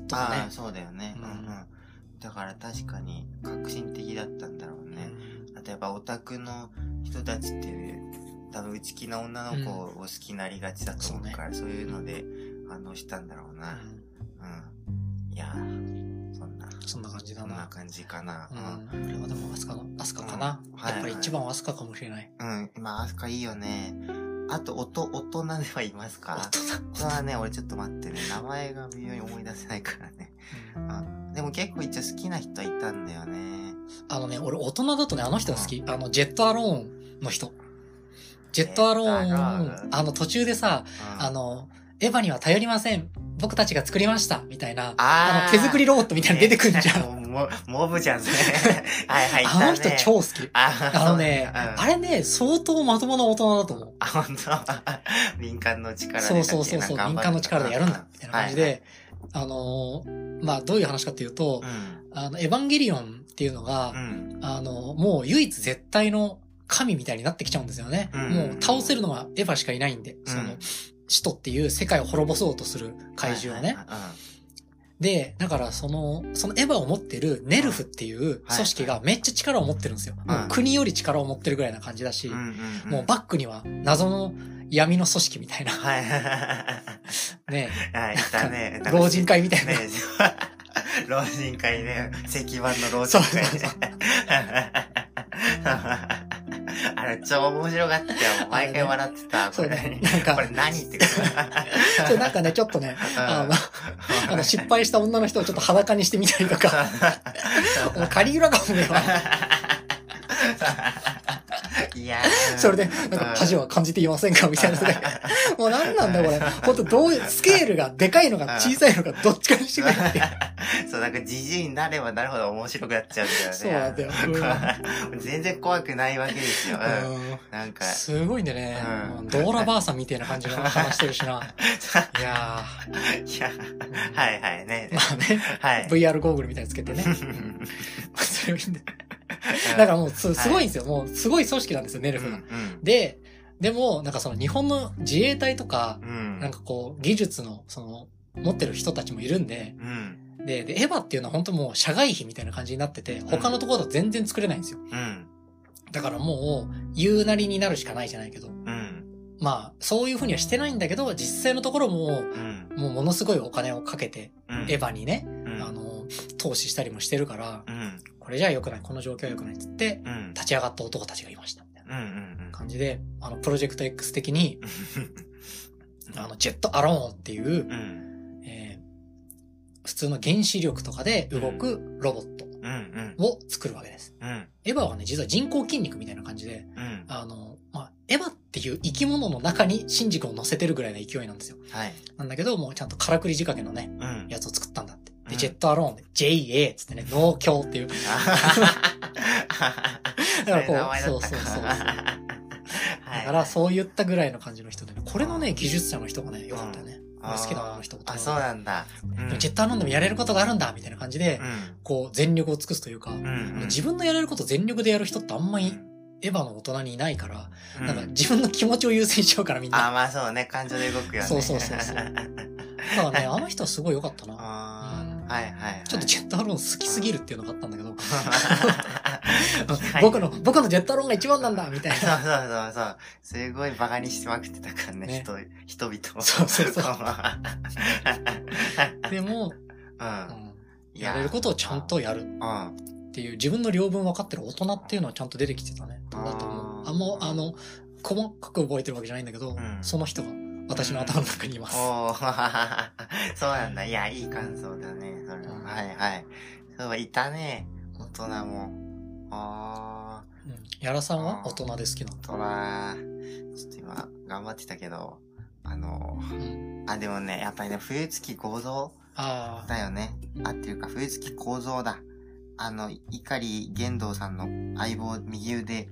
とかああ、ね。そうだよね。ううんんうん。だから確かに革新的だったんだろうね。あとやっぱオタクの人たちって、多分内気な女の子を好きになりがちだと思うから、そういうので反応したんだろううな。んうん。いやー、そんな、感じだな。そんな感じかな。うん。俺はでもアスカの、アスカかな？うんはいやっぱり一番はアスカかもしれない。うん。今、アスカいいよね。あと、おと、大人ではいますか？大大人はね、俺ちょっと待ってね。名前が微妙に思い出せないからね。うん。でも結構一応好きな人はいたんだよね。あのね、俺大人だとね、あの人が好き。あの、ジェットアローンの人。ジェットアローン、ンあの途中でさ、うんあの、エヴァには頼りません。僕たちが作りました。みたいな。あの、手作りロボットみたいなの出てくんじゃん。ん。モモブじゃん、それ。[LAUGHS] はいはい、あの人超好き。ああのね、あれね、相当まともな大人だと思う。あ、本当？[LAUGHS] 民間の力でそうそうそうそう、民間の力でやるんだ、みたいな感じで、はいあのーまあ、どういう話かっていうと、はいあの、エヴァンゲリオンっていうのが。あの、もう唯一絶対の神みたいになってきちゃうんですよね。うんもう倒せるのはエヴァしかいないんで、そのうん、使徒っていう世界を滅ぼそうとする怪獣をね。で、だからその、そのエヴァを持ってるネルフっていう組織がめっちゃ力を持ってるんですよ。もう国より力を持ってるぐらいな感じだし。もうバックには謎の闇の組織みたいな、はいね、はい。はい、いたね。老人会みたいなね。[LAUGHS] 老人会ね。石板の老人会そうそうね。[LAUGHS] [LAUGHS] あれ超面白かったよ。[LAUGHS] 毎回笑ってた。これね。なんか [LAUGHS] これ、何ってこそうなんかね、ちょっとね、と。あの、あの失敗した女の人をちょっと裸にしてみたりとか、カリグラかもね、いやーそれで、なんか恥は感じていませんか？みたいなので、[LAUGHS] もうなんなんだよ、これ。ほんと、どう、スケールがでかいのか小さいのか、どっちかにしてくれって。[LAUGHS] そう、なんかじじいになればなるほど面白くなっちゃうんだよね。そうなんだようん全然怖くないわけですよ。うんうんなんか、すごいんでね、うんドーラばあさんみたいな感じの話してるしな。[LAUGHS] いやいや、はいはいねー、。まあね、はい。VR ゴーグルみたいにつけてね。それをいいんで。だからもうす、すごいんですよ。もう、すごい組織なんですよ、ネルうん、うフが。ん。で、でも、なんかその日本の自衛隊とか、うん。なんかこう、技術の、その、持ってる人たちもいるんで、うん。で、で、エヴァっていうのは本当もう社外費みたいな感じになってて、他のところだと全然作れないんですよ。うん。だからもう、言うなりになるしかないじゃないけど。うん。まあ、そういうふうにはしてないんだけど、実際のところも、うん。もうものすごいお金をかけて、うん。エヴァにね、うん。あの、投資したりもしてるから、うん。これじゃあ良くない、この状況は良くないっつって、うん。立ち上がった男たちがいました。みたいなうん。うん。感じで、あの、プロジェクト X 的に、[LAUGHS] あの、ジェットアローンっていう、うん。えー普通の原子力とかで動くロボットうん。を作るわけです。うん。エヴァはね、実は人工筋肉みたいな感じで、うん。あの、まあ、エヴァっていう生き物の中にシンジ君を乗せてるぐらいの勢いなんですよ。はい。なんだけど、もうちゃんとからくり仕掛けのね、うん。やつを作ったんだ。で、うんジェットアローンで JA っつってね、農協っていう。[LAUGHS] だからこう、そうそうそう。だからそういったぐらいの感じの人でね、これのね、技術者の人がね、良かったよね。俺好きだな、あの人。あ、そうなんだ。でもジェットアローンでもやれることがあるんだ、みたいな感じでう、ん。こう、全力を尽くすというか、うん。自分のやれること全力でやる人ってあんまりエヴァの大人にいないから、うんなんか自分の気持ちを優先しちゃうからみんあ、な。まあそうね、感情で動くよね。そうそうそうそう [LAUGHS] だからね、あの人はすごい良かったな。はいはいはい。ちょっとジェットアローン好きすぎるっていうのがあったんだけど、はい僕の、僕のジェットアローンが一番なんだみたいそうな。そうそうそう。すごいバカにしてまくってたからね、ね人、人々を。そうそうそううでも、ん。うんいやれることをちゃんとやるうん。っていう、自分の両分分かってる大人っていうのはちゃんと出てきてたね。だと思う？あもう、あの、細かく覚えてるわけじゃないんだけど、んその人が私の頭の中にいます。おー、[LAUGHS] そうなんだ。いや、いい感想だね、それは。うんはいはい。そう、いたね。大人も。あうん。やらさんは？大人で好きなのー、大人、ちょっと今、頑張ってたけど、あの、うん。あ、でもね、やっぱりね、冬月構造ああ。だよね。あ、っていうか、冬月構造だ。あの、碇玄道さんの相棒、右腕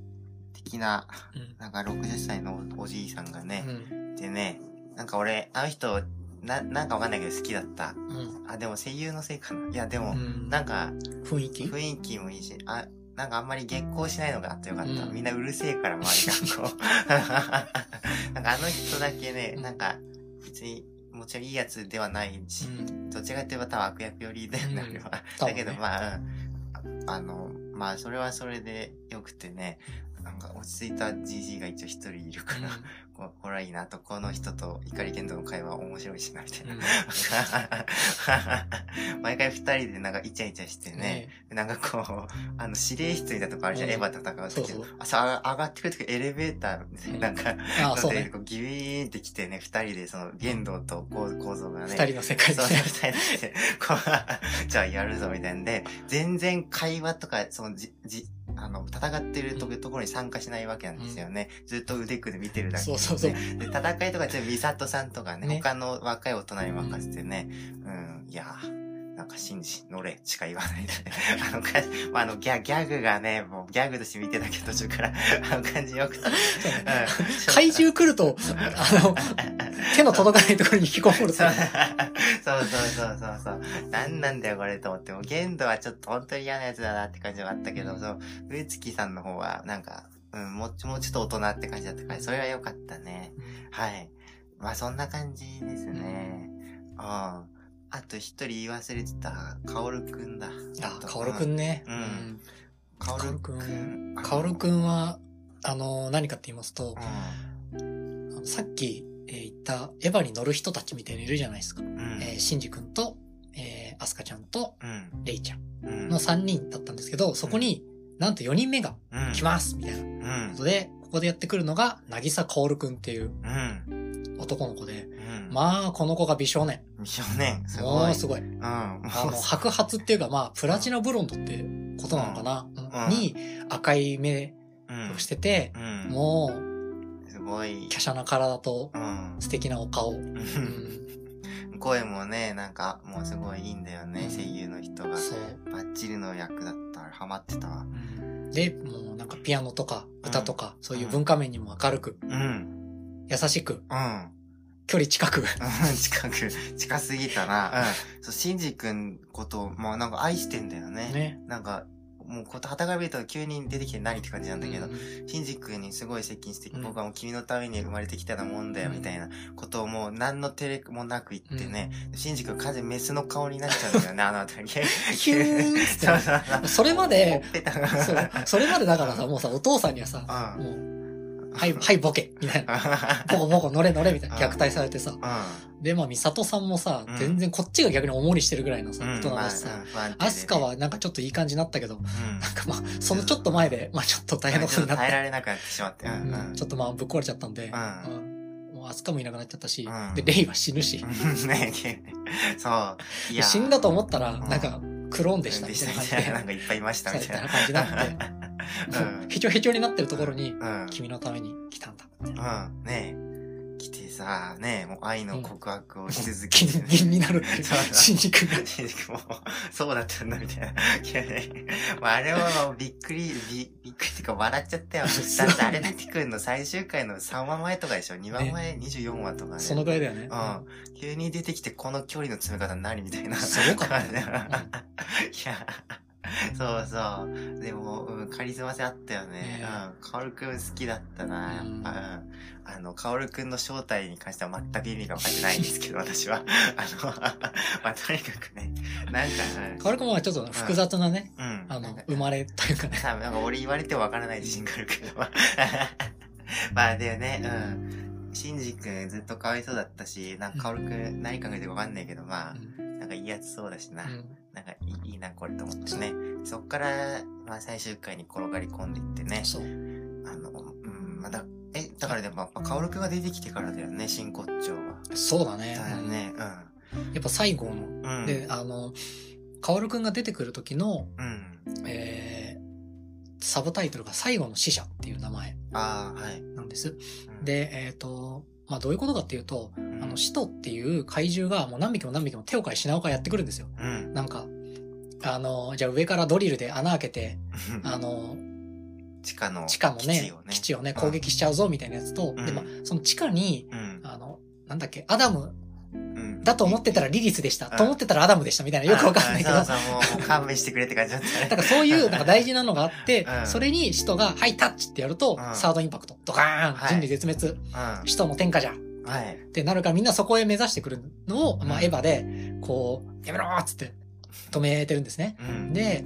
的な、うん。なんか60歳のおじいさんがね、うん。でね、なんか俺、あの人、な、なんかわかんないけど好きだった。うん。あ、でも声優のせいかな。いや、でも、うんなんか、雰囲気？雰囲気もいいし、あ、なんかあんまり激高しないのがあってよかった。うんみんなうるせえから周りがこう。[LAUGHS] [LAUGHS] なんかあの人だけね、なんか、別に、もちろんいいやつではないし、うん。どちらかといえば多分悪役寄りだよね、うんあれは。だけどまあ、うんああの、まあそれはそれでよくてね、なんか落ち着いた GG が一応一人いるから、ここれはいいなと、この人と怒り剣道の会話面白いしな、みたいな。[LAUGHS] 毎回二人でなんかイチャイチャしてね、なんかこう、あの、指令室みたいなとこあるじゃん、うん。エヴァ戦う時そうそう。あ、さ、上がってくる時エレベーターで、なん。か、そうね。でこうギュイーンって来てね、二人でその、玄道と構構造がね、二人の世界そう、で二。人で、こう、[LAUGHS] じゃあやるぞみたいなんで、全然会話とか、その、じ、じ、あの、戦ってるとところに参加しないわけなんですよね。ずっと腕組んで見てるだけで、そうそうそう。で、戦いとか、ミサトさんとかね、ね。他の若い大人に任せてね、うん、いやーなんか信じ、乗れ、しか言わないで。[LAUGHS] あの感じ、まあ、あのギャ、ギャグがね、もうギャグとして見てたけど、途中から、[LAUGHS] あの感じよくて。うん怪獣来ると、あの、手の届かないところに引きこもるとそう。そうそうそうそうそう。なんなんだよこれと思って。もう限度はちょっと本当に嫌なやつだなって感じはあったけど、そう、上月さんの方はなんか、うん、もうちょ、もうちょっと大人って感じだったから、それは良かったね。はい。まあそんな感じですね。うん。あと一人言い忘れてた、カオルくんだ。あ、カオルくんね。うんうんカオルくん。カオルくんは、あの、何かって言いますと、うあのさっき、えー言ったエヴァに乗る人たちみたいにいるじゃないですか。ん。うん。えーシンジ君と、えーアスカちゃんと、うん。レイちゃんうん。の3人だったんですけど、そこになんと4人目がうん。来ますみたいなこうん。とで、ここでやってくるのが、なぎさかおるくんっていううん。男の子で、うん。まあ、この子が美少年。少年、すもごい。うすごい。うん。あもの、白髪っていうか、まあ、プラチナブロンドってことなのかな、うんに、赤い目うんをしてて、うん。もう、すごい。華奢な体とうん。素敵なお顔。声もね、なんか、もうすごいいいんだよね、声優の人が。そう。バッチリの役だったらハマってたわ。で、もうなんかピアノとか歌とか、そういう文化面にも明るく、うん。優しく、うん。距離近く。うん近く、近すぎたな。うん。そう、シンジ君ことを、まあなんか愛してんだよね。ね。なんか、もうこと、旗から見ると急に出てきて何って感じなんだけど、うんシンジ君にすごい接近して、うん僕はもう君のために生まれてきたようなもんだよ、うんみたいなことをもう何の照れもなく言ってね、シンジ君完全にメスの顔になっちゃうんだよね、あのあたり。キューンってそれまで。それまでだからさ、[LAUGHS] もうさ、お父さんにはさ、うん。もう、はい、はい、ボケみたいな。[LAUGHS] ボコボコ乗れ乗れみたいな。虐待されてさ。で、まあ、ミサトさんもさうん、全然こっちが逆に重りしてるぐらいのさ、うん。大人だしさ。アスカ、はなんかちょっといい感じになったけど、うん。なんかまあ、そのちょっと前で、まあちょっと大変なことになっ耐えて、られなくなってしまって。ちょっとまあぶっ壊れちゃったんで、もうアスカもいなくなっちゃったしう、んで、レイは死ぬし、ね [LAUGHS] そう。死んだと思ったら、うんなんか、クローンでしたみたたいな感じで、な。なんかいっぱいいましたみたいな。感じになって、うんへちょへちょになってるところに、うん。君のために来たんだ。みたいなうん。ねえ。来てさ、ねえ、もう愛の告白をし続ギけて、ンギンになるっていうそうそう、シンジ君が。シンジ君も、そうだったんだみたいな。まあ、あれもびっくり、びびっくりっていうか笑っちゃったよ。だってあれ出てくるの最終回の3話前とかでしょ ?2 話前、24話とかね。そのぐらいだよね。うん。急に出てきてこの距離の詰め方何みたいな。すごかったね [LAUGHS] いや、[LAUGHS] そうそう。でも、うん、カリスマ性あったよね。ねうん。カオルくん好きだったな、やっぱ。うんうん。あの、カオルくんの正体に関しては全く意味が分かってないんですけど、[LAUGHS] 私は。あの、[LAUGHS] まあ、とにかくね、なんか、カオル君はちょっと複雑なね、うん。うん。あの生まれというかね。多分なんか俺言われても分からない自信があるけど。まあでもね、うん。シンジ君ずっとかわいそうだったし、なんかカオル君何考えてるか分かんないけど、まあ、なんかいいやつそうだしな。うんなんかいいな、これと思ってね。そっから、まあ最終回に転がり込んでいってね。そう。あの、うん、まだ、え、だからでもやっぱカオル君が出てきてからだよね、真骨頂は。そうだね。だよね、やっぱ最後の、うん。うん。で、あの、カオルくんが出てくる時の、うん。えー、サブタイトルが最後の死者っていう名前ああ、はい。なんです。うん、で、えっ、と、まあどういうことかっていうと、うん、あの、使徒っていう怪獣がもう何匹も何匹も手を変え品を変えやってくるんですよ。うん。なんか、あの、じゃあ上からドリルで穴開けて、[LAUGHS] あの、地下の地下のね、基地をね。攻撃しちゃうぞみたいなやつと、うんで、まあ、その地下に、うん。あの、なんだっけ、アダムうん。だと思ってたらリリスでした。うんと思ってたらアダムでしたみたいな、よくわかんないけど。あそうそう、も [LAUGHS] 勘弁してくれって感じだったね。だからそういう、なんか大事なのがあって、うんそれに使徒が、はい、タッチってやると、うんサードインパクト、ドカーン、はい人類絶滅、うん。使徒の天下じゃ、っはい。てなるからみんなそこへ目指してくるのを、まあ、うんエヴァで、こう、やめろーっつって、止めてるんですね。うん。で、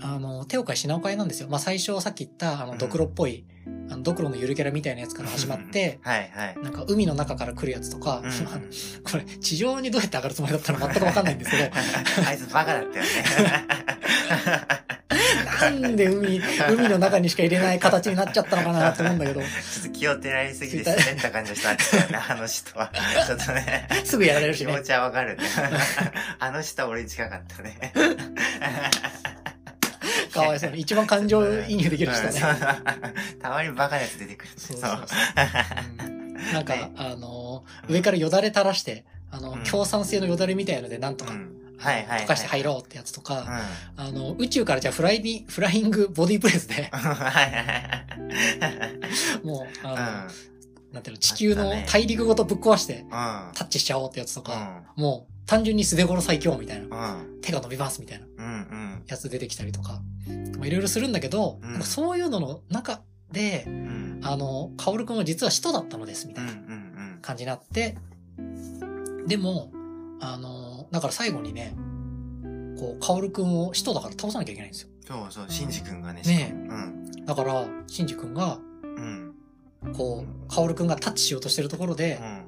あの、手を変え品を変えなんですよ。まあ、最初さっき言った、あの、うんドクロっぽい、あの、ドクロのゆるキャラみたいなやつから始まって、はいはい。なんか海の中から来るやつとか、うん [LAUGHS] これ、地上にどうやって上がるつもりだったのか全くわかんないんですけど、[LAUGHS] あいつバカだったよね。[LAUGHS] なんで海、海の中にしか入れない形になっちゃったのかなって思うんだけど、ちょっと気を照らりすぎて滑った感じの人だったよね、あの人は。ちょっとね。すぐやられるしね。気持ちはわかるね。あの人は俺に近かったね。かわいそうに。一番感情移入できる人ね。[LAUGHS] たまにバカなやつ出てくる。そうそうそううんなんか、あの、上からよだれ垂らして、あの、うん強酸性のよだれみたいので、なんとか、うん溶かして入ろうってやつとうん。か、はあの、宇宙からじゃあフライに、フライングボディープレスで、[LAUGHS] いはいはい。もう、あの、うん。なんていうの、地球の大陸ごとぶっ壊して、うん。タッチしちゃおうってやつとうか、ん。もう、単純に素手頃最強みたいな、うん。手が伸びますみたいな。やつ出てきたりとか、まあいろいろするんだけど、そういうのの中で、うん。あの、カオルくんは実は使徒だったのです、みた。いなん感じになって、でも、あの、だから最後にね、こう、カオルくんを使徒だから倒さなきゃいけないんですよ。そうそう、シンジ君がね、ねうん。だから、シンジ君が、うん。こう、カオルくんがタッチしようとしてるところでう、ん。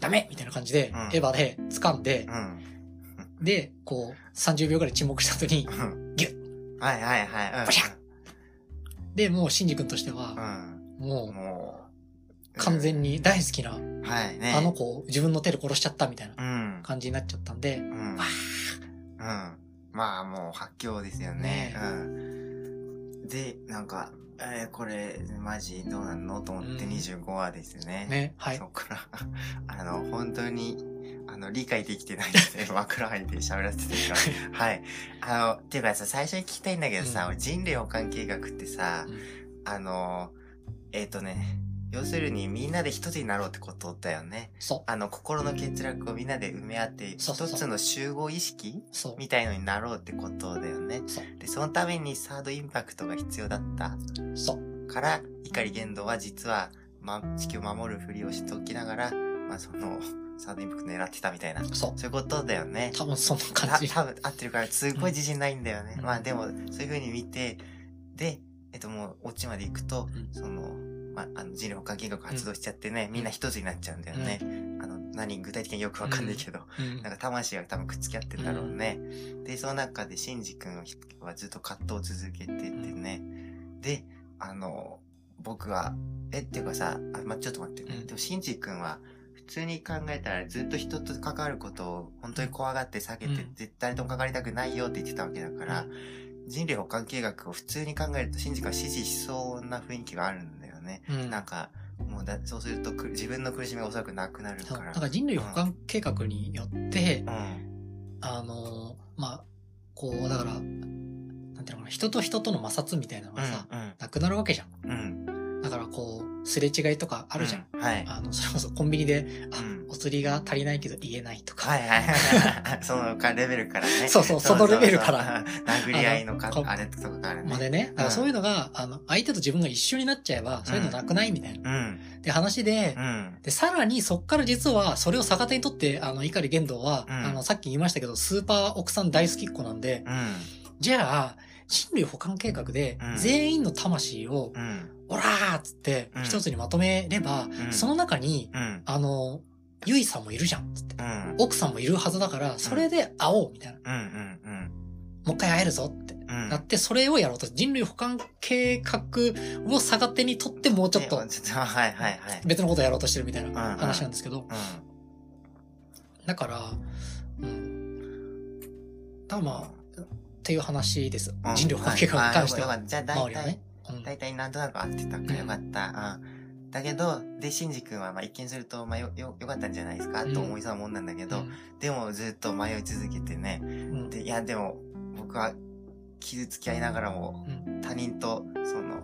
ダメみたいな感じで、うんエヴァで掴んでう、ん。で、こう、30秒くらい沈黙した後に、うん。ギュはいはいはい。うんバシャで、もうシンジ君としてうは、ん。ももう、う。完全に大好きな、はいね。あの子を自分の手で殺しちゃったみたいなうん。感じになっちゃったんでう、ん。うん。まあもう発狂ですよねね。うん。で、なんか、えー、これ、マジどうなんのと思ってうん25話ですね。ね、はいそ。っから、[LAUGHS] あの、本当に、あの、理解できてないですね。[LAUGHS] 枕入って喋らせてるから。[LAUGHS] はい。あの、ていうかさ、最初に聞きたいんだけどさ、うん俺人類保管計画ってさ、うんあの、えっ、とね、要するにみんなで一つになろうってことだよね。そう、あの、心の欠落をみんなで埋め合って、一つの集合意識そう、みたいのになろうってことだよね。そう、で、そのためにサードインパクトが必要だったそう、から、怒り言動は実は、ま、地球を守るふりをしておきながら、まあ、その、サードインパクト狙ってたみたいな。そう。そういうことだよね。多分そんなた感じ。多分合ってるから、すごい自信ないんだよね。うんまあでも、そういう風に見て、で、えっともう、オチまで行くと、うんその、まあ、あの、人類保管計画発動しちゃってね、みんな一つになっちゃうんだよね。あの、何、具体的によくわかんないけど、うん。なんか魂が多分くっつき合ってんだろうね。で、その中で、シンジ君はずっと葛藤を続けててね。で、あの、僕は、え、っていうかさ、あ、ま、ちょっと待ってね。うん。でも、シンジ君は、普通に考えたらずっと人と関わることを本当に怖がって避けて、うん。絶対誰とも関わりたくないよって言ってたわけだから、人類保管計画を普通に考えると、シンジ君は支持しそうな雰囲気があるんね。うんなんか、もうだ、そうするとく、自分の苦しみがおそらくなくなるから。だから人類保管計画によって、うん。あのーまあ、こう、だから、なんていうのかな、人と人との摩擦みたいなのがさ、うん。なくなるわけじゃん。うん。うん。だからこう、すれ違いとかあるじゃん。うん。はい。あの、それこそコンビニで、あ、うんお釣りが足りないけど言えないとか。はいはいはい。[LAUGHS] そのかレベルからね。[LAUGHS] そうそうそのレベルから。[LAUGHS] 殴り合いのかあれとかからね。までね。だからそういうのが、あの、相手と自分が一緒になっちゃえば、そういうのなくないみたいな。うん。で、話でう、ん。で、さらにそっから実は、それを逆手にとって、あの、碇玄道は、うんあの、さっき言いましたけど、スーパー奥さん大好きっ子なんで、うん。じゃあ、人類保管計画でう、ん全員の魂を、うん。オラーっつってうん、一つにまとめれば、んその中に、うん。あの、ゆいさんもいるじゃん、つって。うん。奥さんもいるはずだから、それで会おう、みたいな。もう一回会えるぞって。うん。なって、それをやろうと。人類保管計画を逆手にとって、もうちょっと。別のことをやろうとしてるみたいな話なんですけど。うだから、うん。まあ、っていう話です。ん。人類保管計画に関しては。はいあよかったじゃあ大体周りはね、。うん大体なんとなく合ってたからよかった。うん。だけど、で、シンジ君は、まあ、一見すると、まあ、よ、よ、よかったんじゃないですか、うんと思いそうなもんなんだけど、でもずっと迷い続けてね。うんで、いや、でも、僕は、傷つき合いながらも、うん他人と、その、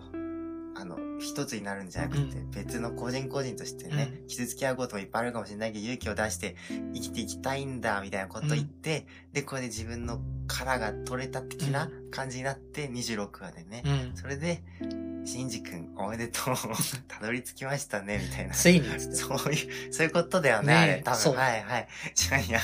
あの、一つになるんじゃなくて、う別の個人個人としてね、傷つき合うこともいっぱいあるかもしれないけど、勇気を出して生きていきたいんだ、みたいなこと言って、で、これで自分の殻が取れた的な感じになって、26話でね。うん。それで、シンジ君、おめでとう。[LAUGHS] たどり着きましたね、みたいな。ついに。そういう、そういうことだよね、ねえあれ。多分。はいはい。じゃあ、いや。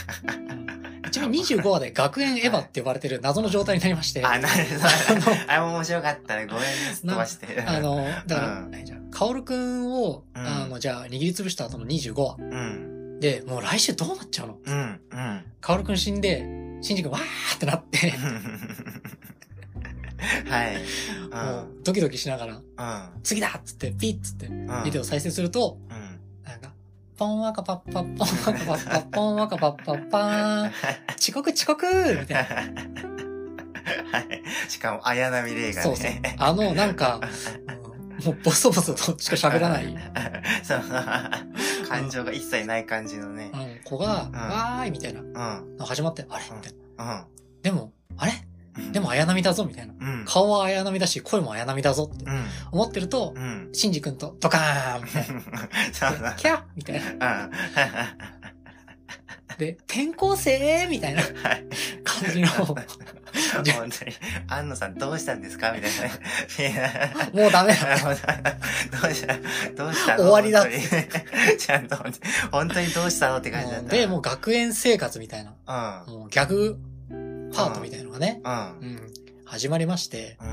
ちなみに25話で学園エヴァって呼ばれてる謎の状態になりまして、あ、なるほど。のあれも面白かったね。ごめんね、飛ばして。あの、だから、うんねじゃあ、カオルくんを、うんあの、じゃあ、握りつぶした後の25話。うん。で、もう来週どうなっちゃうの？うん。うん。カオルくん死んで、シンジ君わーってなって、[LAUGHS] はい。もうドキドキしながら、うん。次だっつって、ピッつって、うん。ビデオ再生すると、うん。なんか、ポンワカパッパッポンワカパッパッポンワカパッパッパーン、遅刻遅刻みたいな。はい。しかも、綾波レイがね。そうそう。あの、なんか、うんもうボソボソとしか喋らない、[LAUGHS] うん、そう。感情が一切ない感じのね。子が、うんわーいみたいな、うん。始まって、あれ？うんみたいうん。でも、あれ？うん。でも綾波だぞ？みたいな。うん。顔は綾波だし、声も綾波だぞってうん。思ってると、うん。シンジ君とドカーンみたい [LAUGHS] そうな。キャッみたいな。[LAUGHS] うん。で、転校生みたいな。[LAUGHS] はい。感じの、本当に、安野さんどうしたんですか？みたいな。[LAUGHS] もうダメだ。[LAUGHS] どうした？どうしたの？終わりだ。本当に。ちゃんと、本当にどうしたの？って感じだった。で、もう学園生活みたいな、うん。もうギャグパートみたいなのがね、うん。うん、始まりまして、う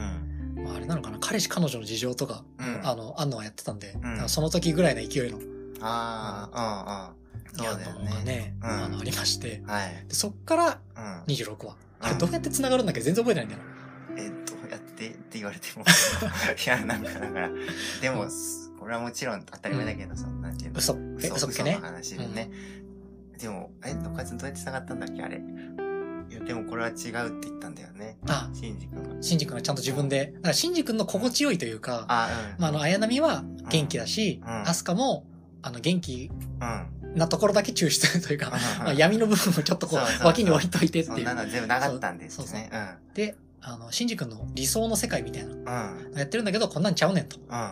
ん。まあ、あれなのかな、彼氏彼女の事情とか、うん。あの、あんのはやってたんで、ん。だからその時ぐらいの勢いの。ああ、うんうん。そうだよね。ね、うんあの、ありまして、はい。でそっからうん。26話。あれどうやって繋がるんだっけ全然覚えてないんだよな。え、どうやってって言われても。[LAUGHS] いや、なんかだから、でも、これはもちろん当たり前だけどさ、なんていうの嘘っけ、嘘っけね嘘。の話でね。でも、え、どこやってどうやって繋がったんだっけあれ。いや、でもこれは違うって言ったんだよね。あ、シンジ君が。シンジ君がちゃんと自分で、だからシンジ君の心地よいというか、あ、うん。まあ、あの、綾波は元気だし、うんアスカも、あの、元気うん。なところだけ抽出というか、うんまあ、闇の部分をちょっとこう、脇に置いといてってそんないう。の全部なかったんですそうね。で、あの、シンジ君の理想の世界みたいなのうん。うん。やってるんだけど、こんなんちゃうねんと。うん。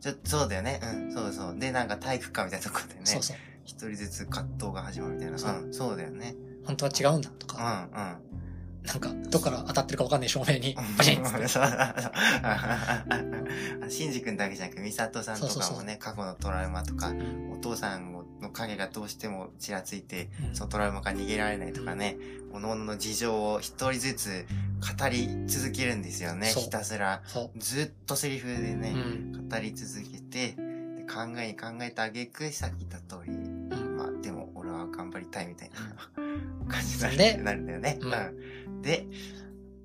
ちょ、そうだよね。うん。そうそう。で、なんか体育館みたいなとこでね。そうそう。一人ずつ葛藤が始まるみたいな。そううん。そうだよね。本当は違うんだとうん。か、うん。なんか、どっから当たってるかわかんない照明に、バチンって。[LAUGHS] そうシンジ君だけじゃなく、ミサトさんとかもね、過去のトラウマとか、お父さんの影がどうしてもちらついて、うんそのトラウマから逃げられないとかね、おののの事情を一人ずつ語り続けるんですよね。ひたすら。そずっとセリフでね、ん。語り続けて、で考えに考えた挙句、さっき言った通り、うんまあ、でも俺は頑張りたいみたいな [LAUGHS] 感じになるでなるんだよね。うんうん。で、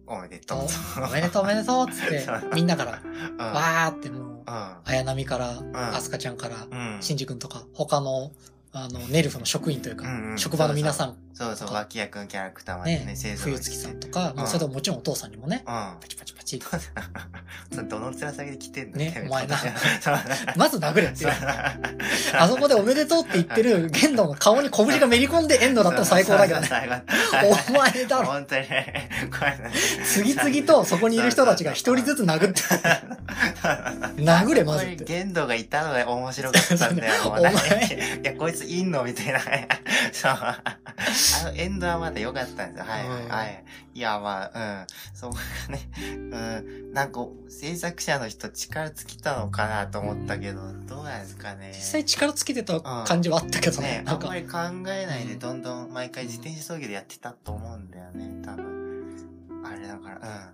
おめでとうと。おめでとうおめでとうっつって [LAUGHS] みんなから、うん。わーってもう、うん。綾波から、んアスカちゃんから、うん。シンジ君とか、他の、あの、ネルフの職員というか、職場の皆さん、そうそう、脇役キャラクターまでね、冬月さんとか、まあそれとももちろんお父さんにもね、うん。パチパチ [LAUGHS] それどの面下げで来てんのねお前な [LAUGHS] まず殴れってそういう。[LAUGHS] あそこでおめでとうって言ってる玄道の顔に拳がめり込んでエンドだったら最高だけどね。お前だろ。本当にね。次々とそこにいる人たちが一人ずつ殴って、殴れまずって。限度がいたのが面白かったんだよ、お前いや、こいついんの？みたいな。そう。あの、エンドはまだ良かったんですよ。はい、はい、はい。いや、まあ、うん。そこがね、うん。なんか、制作者の人力尽きたのかなと思ったけど、どうなんですかね。実際力尽きてた感じはあったけどねね。、なんかあんま、り考えないでどんどん毎回自転車操業でやってたと思うんだよね、多分。あれだから、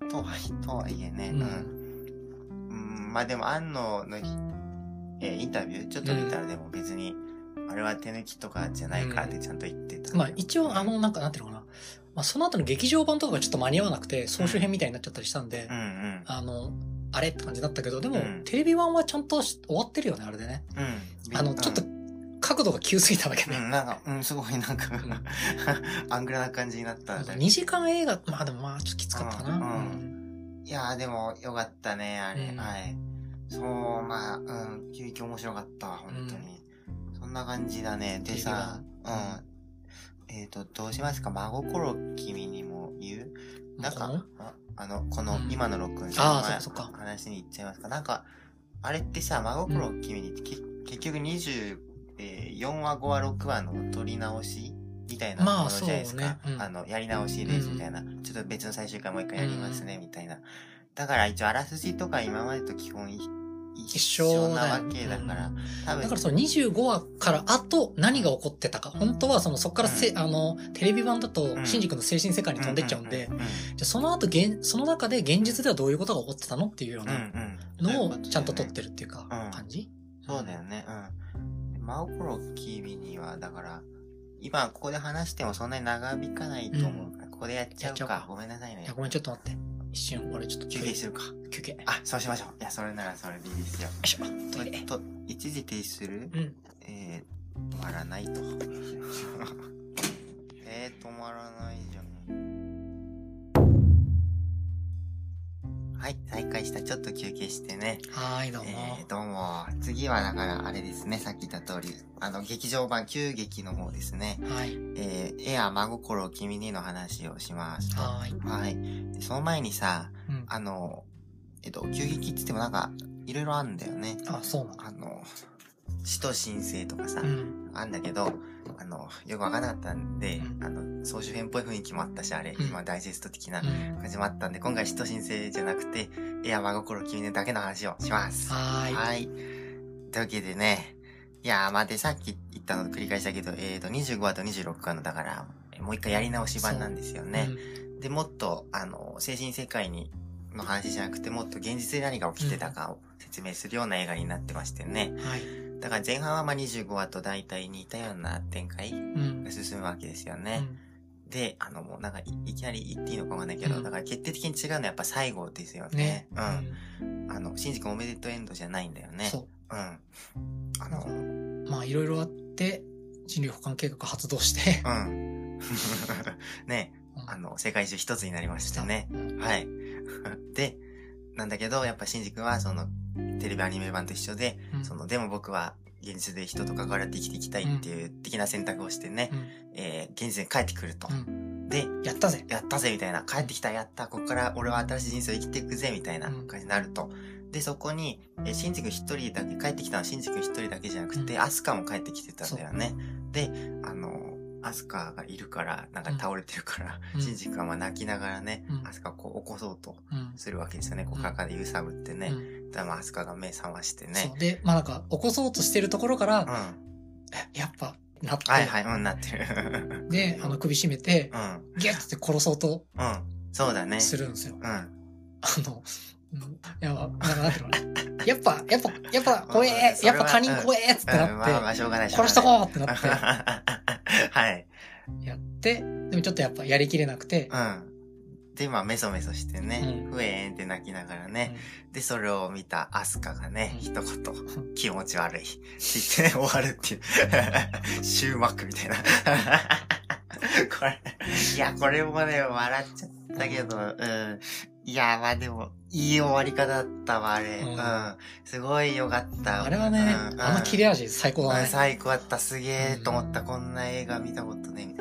うん。とはい、とはいえね、うんうん。うん、まあでも、安野の、えーインタビューちょっと見たらでも別に、あれは手抜きとかじゃないからってちゃんと言ってた。まあ一応あの、なんかなんていうのかな。まあその後の劇場版とかがちょっと間に合わなくて、総集編みたいになっちゃったりしたんでう、んうん。あの、あれって感じだったけど、でもうん、テレビ版はちゃんとし終わってるよね、あれでね。うん。あの、ちょっとうん、角度が急すぎただけで。うん、なんか、うん、すごいなんか、[LAUGHS] アングラな感じになった。2時間映画、まあでもまあちょっときつかったかな。うんうんいやーでもよかったね、あれ。うんはい。そう、まあ、うん、急激面白かった、本当に。そんな感じだね。でさ、うん。えっ、と、どうしますか？真心君にも言う？なんかああの、このう、ん。今の録音あー前そっかそっか。話に行っちゃいますか？なんか、あれってさ、真心君にって、け結局24話、5話、6話の撮り直しみたいなもまあのじゃないですか？そうね。うん。あの、やり直しですみたいな。ちょっと別の最終回もう一回やりますね、みたいな。だから一応あらすじとか今までと基本い一緒なわけだから、多分、だからその25話から後何が起こってたか。本当はそのそこからせ、うん。あの、テレビ版だとう、ん。シンジ君の精神世界に飛んでっちゃうんで、うんうんじゃあその後現、その中で現実ではどういうことが起こってたのっていうよううんうなん。のをちゃんと撮ってるっていうか、ん感じ？そうだよね、うん。真心キビには、だから、今ここで話してもそんなに長引かないと思うから、ここでやっちゃうか。やっちゃうか。ごめんなさいね。ごめん、ちょっと待って。一瞬、俺ちょっと休憩するか。休憩。よあ、そうしましょう。いや、それならそれでいいですよ。いしょ、トイレ。と、一時停止する？うん。えー、止まらないと。[LAUGHS] えー、止まらないじゃん。ははい、再開した。ちょっと休憩してね。はーい、どうも。えー、どうも。次はだから、あれですね、さっき言った通り、あの、劇場版旧劇の方ですね。はい。えー、エア真心君にの話をしますと。はーい。はい。でその前にさ、うん。あの、えっと、急激って言ってもなんか、いろいろあるんだよね。あ、そうなのあの、使徒申請とかさ、うん。あんだけど、あの、よくわかんなかったんで、うんあの、総集編っぽい雰囲気もあったし、あれ、うん今ダイジェスト的なうん。感じもあったんで、今回使徒申請じゃなくて、エア真心君ねだけの話をします。はーい。はい。というわけでね、いやー、まあ、で、さっき言ったの繰り返したけど、えーと、25話と26話の、だから、もう一回やり直し版なんですよね。で、もっと、あの、精神世界に、の話じゃなくて、もっと現実で何が起きてたかを説明するような映画になってましてね。うん。はい。だから前半はまあ25話と大体似たような展開うんが。進むわけですよね。で、あの、もうなんかい、いきなり言っていいのかわかんないけど、うんだから決定的に違うのはやっぱ最後ですようん。ね。ね。うん。あの、シンジ君おめでとうエンドじゃないんだよね。。そううん。あの、う。まあ、いろいろあって、人類保管計画発動して、うん。[LAUGHS] ね、うんあの、世界中一つになりましたね。うんはい。[LAUGHS] で、なんだけど、やっぱシンジ君はその、テレビアニメ版と一緒で、うんその、でも僕は現実で人と関わって生きていきたいっていう的な選択をしてね、うんえー、現実に帰ってくると。うん。で、やったぜ。やったぜみたいな、帰ってきたやった、ここから俺は新しい人生を生きていくぜみたいなうん感じになると。で、そこに、えー、シンジ君一人だけ、帰ってきたのはシンジ君一人だけじゃなくて、うんアスカも帰ってきてたんだよね。で、あの、アスカがいるから、なんか倒れてるから、うんシンジ君はまあ泣きながらね、うんアスカをこう起こそうとうん。するわけですよね。こう、うんカカで揺さぶってね。うんだからまあ、アスカが目覚ましてそね。う。で、まあなんか、起こそうとしてるところからうん。、はえやっぱ、なって、いはい、うん、なってる。[LAUGHS] で、あの、首絞めてう、ん。ギュッて殺そうとうん。そうだね。するんですよ。うん。あの、うん、いや、なんかなんていうのかなやっぱ、やっぱ、やっぱ怖えそれはやっぱ他人怖えっつってうん、なまあまっあ、しょうがない、て、しょうがない。殺しとこうってなって、[LAUGHS] はい。やって、でもちょっとやっぱやりきれなくて、うん。で、まあ、メソメソしてね、うんふえーんって泣きながらね。で、それを見たアスカがね、うん一言、気持ち悪い。って言ってね、[LAUGHS] 終わるっていう。[LAUGHS] 終幕みたいな。[LAUGHS] これ、いや、これもね、笑っちゃったけど、うん。いや、まあでも、いい終わり方だったわ、あれ。ううんん。すごい良かった。あれはね、うんあの切れ味最高だうんね。最高だった、すげえと思った、こんな映画見たことね、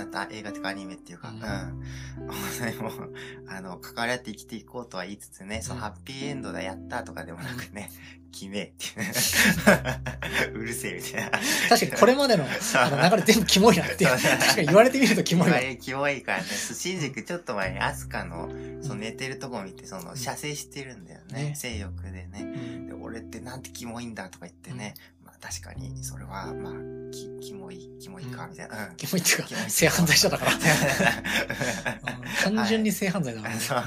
なった。映画っていうかアニメっていうか、ううんん。でも、あの、関わり合って生きていこうとは言いつつね、そのうんハッピーエンドだ、やったとかでもなくね、きめえっていうね。[LAUGHS] うるせえみたいな。確かにこれまでのあの流れ全部キモいなって。確かに言われてみるとキモいな。[LAUGHS] キモいからね、シンジ君ちょっと前にアスカの、その寝てるとこを見て、その、射精してるんだよね。ね性欲でね。うんで、俺ってなんてキモいんだとか言ってね。まあ確かに、それは、まあ、き、キモい、キモいか、みたいな。うん。キモいっていうか [LAUGHS] 性犯罪者だから。[LAUGHS] うん単純には性犯罪だからいね。そう、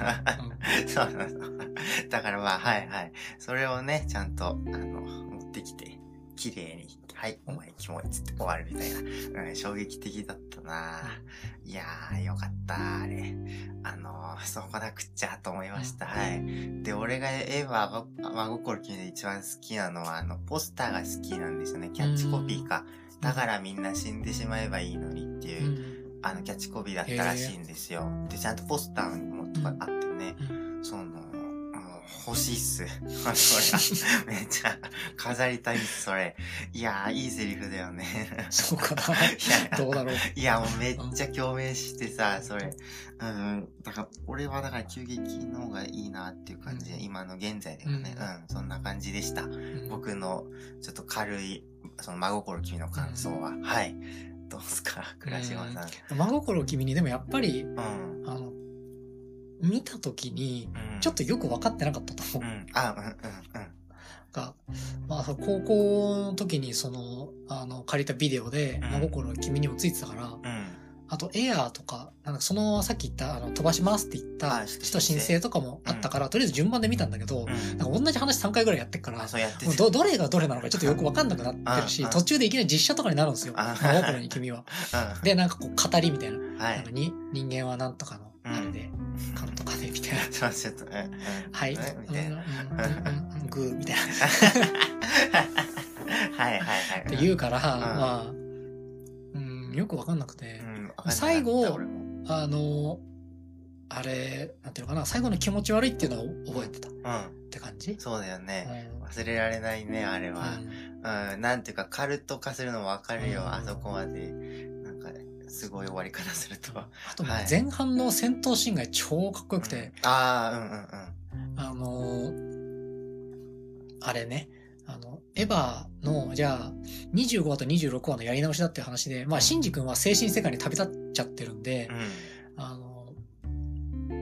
そうそうそう。だからまあ、はいはい。それをね、ちゃんと、あの、持ってきて、綺麗に、はい、お前キモいっつって終わるみたいな。うん、衝撃的だったないやー、よかった、あれ。あのー、そうこなくっちゃと思いました。はい。で、俺がエヴァ、真心君で一番好きなのは、あの、ポスターが好きなんですよね。キャッチコピーか。だからみんな死んでしまえばいいのにっていうう、んあの、キャッチコピーだったらしいんですよ。で、ちゃんとポスターにもとかあってね、欲しいっす。それ。めっちゃ飾りたいっす、それ。いやー、いいセリフだよね。そうかな。いやどうだろう。いや、もうめっちゃ共鳴してさ、それ。うん。だから、俺はだから急激の方がいいなっていう感じで、うん今の現在でもね、ううんん、そんな感じでした。うん僕の、ちょっと軽い、その真心君の感想は。はい。どうすか、倉島さん。真心を君にでもやっぱり、うん。あの、見たときに、うん。ちょっとよく分かってなかったと思う。うん。あ、うん、うん、が、まあ、高校の時にその、あの、借りたビデオで、うん真心は君にもついてたから、うん。うん。あと、エアーとか、なんかその、さっき言った、あの、飛ばしますって言った、あ人申請とかもあったから、とりあえず順番で見たんだけど、うん。なんか同じ話3回ぐらいやってっからあ、、そうやってもうど、どれがどれなのかちょっとよくわかんなくなってるしうん、途中でいきなり実写とかになるんですよ。あ真心に君は。うん。で、なんかこう、語りみたいな。はいなんか。に、人間はなんとかの、あれで、カンとかで、みたいな。ちょっと、うん。うんはい。うんみたいな。グー、みたいな。はいはいはい。って言うから、んまあ、うん、よくわかんなくて最後あの、あれ、なんていうのかな、最後の気持ち悪いっていうのは覚えてたっうん。て感じそうだよね。うん忘れられないね、あれは。うんうん、なんていうか、カルト化するのもわかるよ、うんあそこまで。すごい終わり方すると。あとはい前半の戦闘シーンが超かっこよくて、ああ、うんうんうん。あのーあれね、あの、エヴァの、じゃあ、25話と26話のやり直しだっていう話で、まあ、シンジ君は精神世界に旅立っちゃってるんで、あの、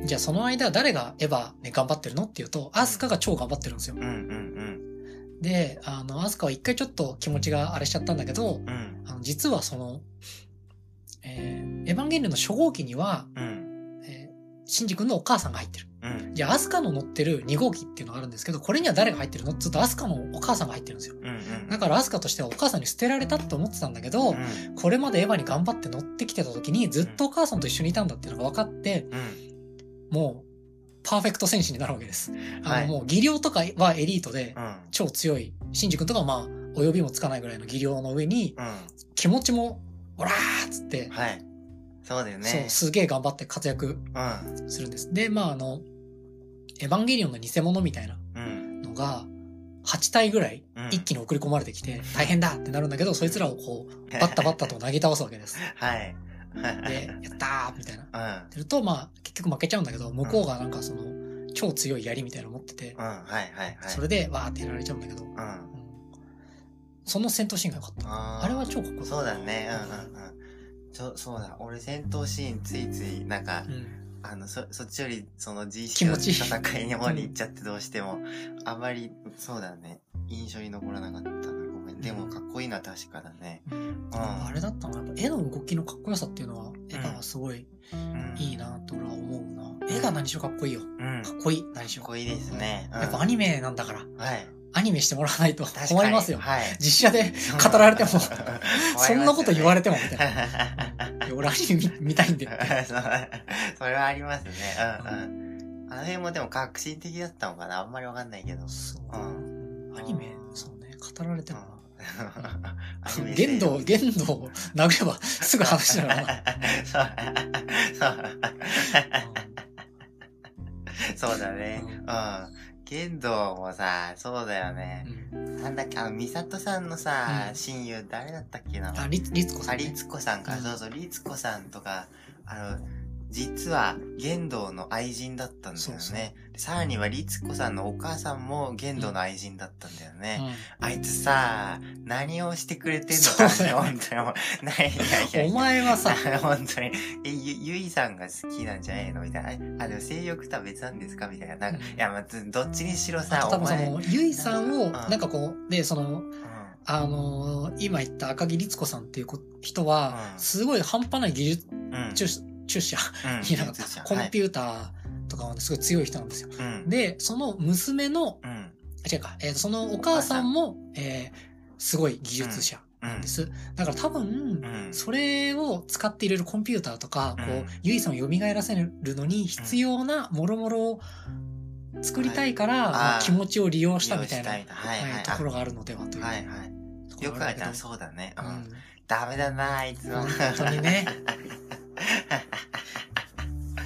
じゃあその間誰がエヴァで頑張ってるの？っていうと、アスカが超頑張ってるんですようん。うんうんで、あの、アスカは一回ちょっと気持ちがあれしちゃったんだけど、うん。うん。あの実はその、えーエヴァンゲリオンの初号機には、うん。えーシンジ君のお母さんが入ってる。うん。じゃあ、アスカの乗ってる2号機っていうのがあるんですけど、これには誰が入ってるの？って言うと、アスカのお母さんが入ってるんですよ。うんうん。だからアスカとしてはお母さんに捨てられたって思ってたんだけど、うん。これまでエヴァに頑張って乗ってきてた時にずっとお母さんと一緒にいたんだっていうのが分かって、うん。もう、パーフェクト戦士になるわけです。あの、はいもう技量とかはエリートでうん。超強い、シンジ君とかはまあ、お呼びもつかないぐらいの技量の上に、うん。気持ちも、オラーっつって、はい。そうだよそう、ね。すげえ頑張って活躍うん。するんです。で、まああの、エヴァンゲリオンの偽物みたいなうん。のが、8体ぐらいうん。一気に送り込まれてきて、大変だってなるんだけど、そいつらをこう、[LAUGHS] バッタバッタとなぎ倒すわけです。はい。で、[LAUGHS] やったーみたいな。うん。すると、まあ、結局負けちゃうんだけど、向こうがなんかその、超強い槍みたいなの持っててうん。、はいはいはい。それで、わーってやられちゃうんだけど、うん。うんその戦闘シーンが良かった。あーあれは超かっこよかった。そうだね。うんうんうん。ちょ、そうだ。俺戦闘シーンついつい、なんか、うん。あの、そ、そっちより、その自意識の戦いに方に行っちゃってどうしても、あまり、そうだね。印象に残らなかったな。ごめん。でも、かっこいいのは確かだね。うんあれだったな。やっぱ絵の動きのかっこよさっていうのは、エヴァはすごいうん。いいなと俺は思うな。絵が何しろかっこいいよ。うん。かかっこいい。何しろ。っこいいですね。うんやっぱアニメなんだから、はい。アニメしてもらわないと困りますよ。はい。実写で語られても、そんなこと言われて。てもみたいな。いや俺アニメ見見たいんで。[LAUGHS] それはありますね。うんうん。あの辺もでも革新的だったのかな？あんまりわかんないけど。そううん。アニメ、そうね、語られても限度、限度を殴れば [LAUGHS] すぐ話だからな。そう。そう。だね。うんうん。剣道もさ、そうだよねう。んなんだっけ、あの、ミサトさんのさう、ん親友誰だったっけな。あ、りりつこさあ、ん、ね。りつこさんか、うんそうそう、りつこさんとか、あの、実は、玄道の愛人だったんだよね。そうそう。でさらには、りつこさんのお母さんも玄道の愛人だったんだよね。うん。あいつさ、何をしてくれてんの？かそうだよ本当にいいやい。やお前はさ、[LAUGHS] 本当に。え、ゆ、ゆいさんが好きなんじゃないの？みたいな。あ、でも性欲とは別なんですか？みたいな。なんか、うん。いや、まあ、どっちにしろあさ、と多分そお前、の、ゆいさんを、ん。なんかこう、で、その、うん。あのー今言った赤木律子さんっていう子人は、うん。すごい半端ない技術、うん。注注射うんコンピューターとかはねすごい強い人なんですよ。はいうん。で、その娘の、うん。あ違うか、えーとそのお母さんも、えーすごい技術者うんで。す。だから多分、うん。それを使って入れるコンピューターとか、こうゆいさんを蘇らせるのに必要なもろもろを作りたいから、気持ちを利用したみたいな、ところがあるのではという。はいはい。よくあるな、があるけどそうだね。う。うんんダメだな、あいつは。本当にね。[LAUGHS]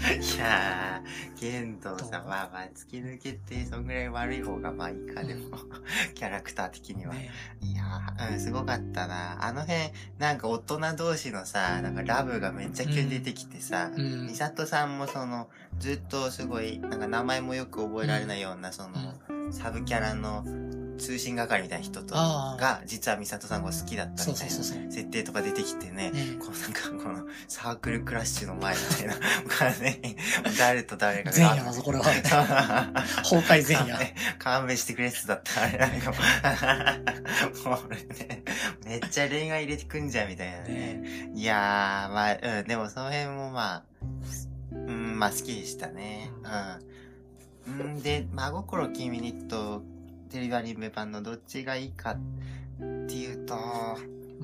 いやー、剣道さ、まあまあ、突き抜けて、そんぐらい悪い方がまあいいか、でも、キャラクター的には。ね。いやー、うん、すごかったな。あの辺、なんか大人同士のさ、なんかラブがめっちゃ急に出てきてさ、うん。ミサトさんもその、ずっとすごい、なんか名前もよく覚えられないような、その、サブキャラの通信係みたいな人と、が、実はミサトさんが好きだったみたいな。設定とか出てきてね、ねこうなんかこのサークルクラッシュの前みたいな、誰と誰かが。前夜だぞこれは崩壊前夜ね [LAUGHS] 勘弁してくれっつだった。あれなんかもう、[LAUGHS] めっちゃ恋愛入れてくんじゃんみたいなね。ねいやー、まあ、うん、でもその辺もまあ、うん、まあ好きでしたね。うん。うんで、真心君にと、テレビアニメ版のどっちがいいかっていうと、う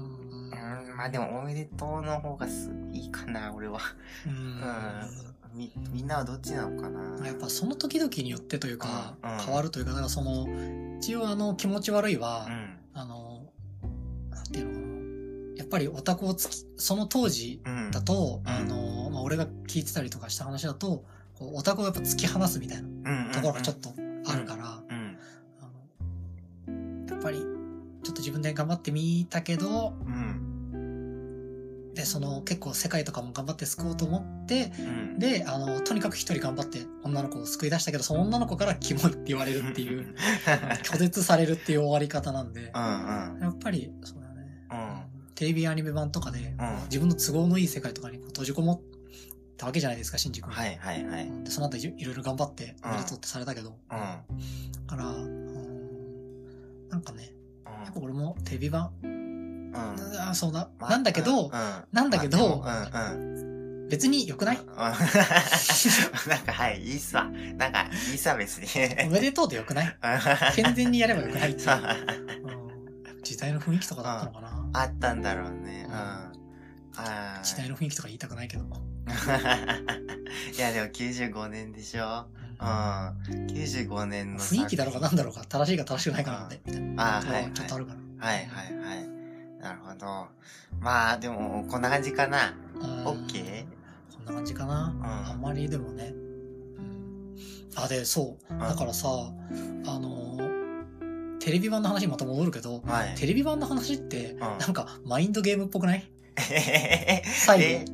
んうん、まあでもおめでとうの方がすいいかな、俺は。うんみ、みんなはどっちなのかなやっぱその時々によってというか、うんうん変わるというか、だからその、一応あの気持ち悪いは、うん。あの、なんていうのかな。やっぱりオタクをつき、その当時うん。だと、うんあの、まあ、俺が聞いてたりとかした話だと、こうオタクをやっぱ突き放すみたいな。ところがちょっとあるから、ぱりちょっと自分で頑張ってみたけど、うん。で、その結構世界とかも頑張って救おうと思って、うん。で、あの、とにかく一人頑張って女の子を救い出したけど、その女の子からキモいって言われるっていう、拒絶されるっていう終わり方なんでう、んうん。やっぱり、そうだよね。うん。テレビアニメ版とかで、うん自分の都合のいい世界とかに閉じこもったわけじゃないですか、シンジ君。はいはいはい。うんで、その後いいろいろ頑張って、おめでとうってされたけど。うん。だから、うんなんかね、やっぱ俺もテレビ版、うん。あそうだ、まあなんだけど、うん。なんだけどまあうんうん。別に良くない？うん [LAUGHS] なんか、はい、いいっすわ。なんか、いいっすわ、別に。おめでとうで良くない？[LAUGHS] 健全にやれば良くないっていう。うん時代の雰囲気とかだったのかな？あったんだろうね。うん。時代の雰囲気とか言いたくないけど。[LAUGHS] いや、でも95年でしょうん。95年の雰囲気だろうかなんだろうか、正しいか正しくないかなんで、みたいな。あーはいはいちょっとあるから。はいはいはい。なるほど。まあ、でも、こんな感じかな。うんオッケーこんな感じかな。んあんまりでもね。うんあ、で、そう。んだからさ、あのー、テレビ版の話にまた戻るけど、はい。テレビ版の話って、んなんか、マインドゲームっぽくない？[LAUGHS] え最後。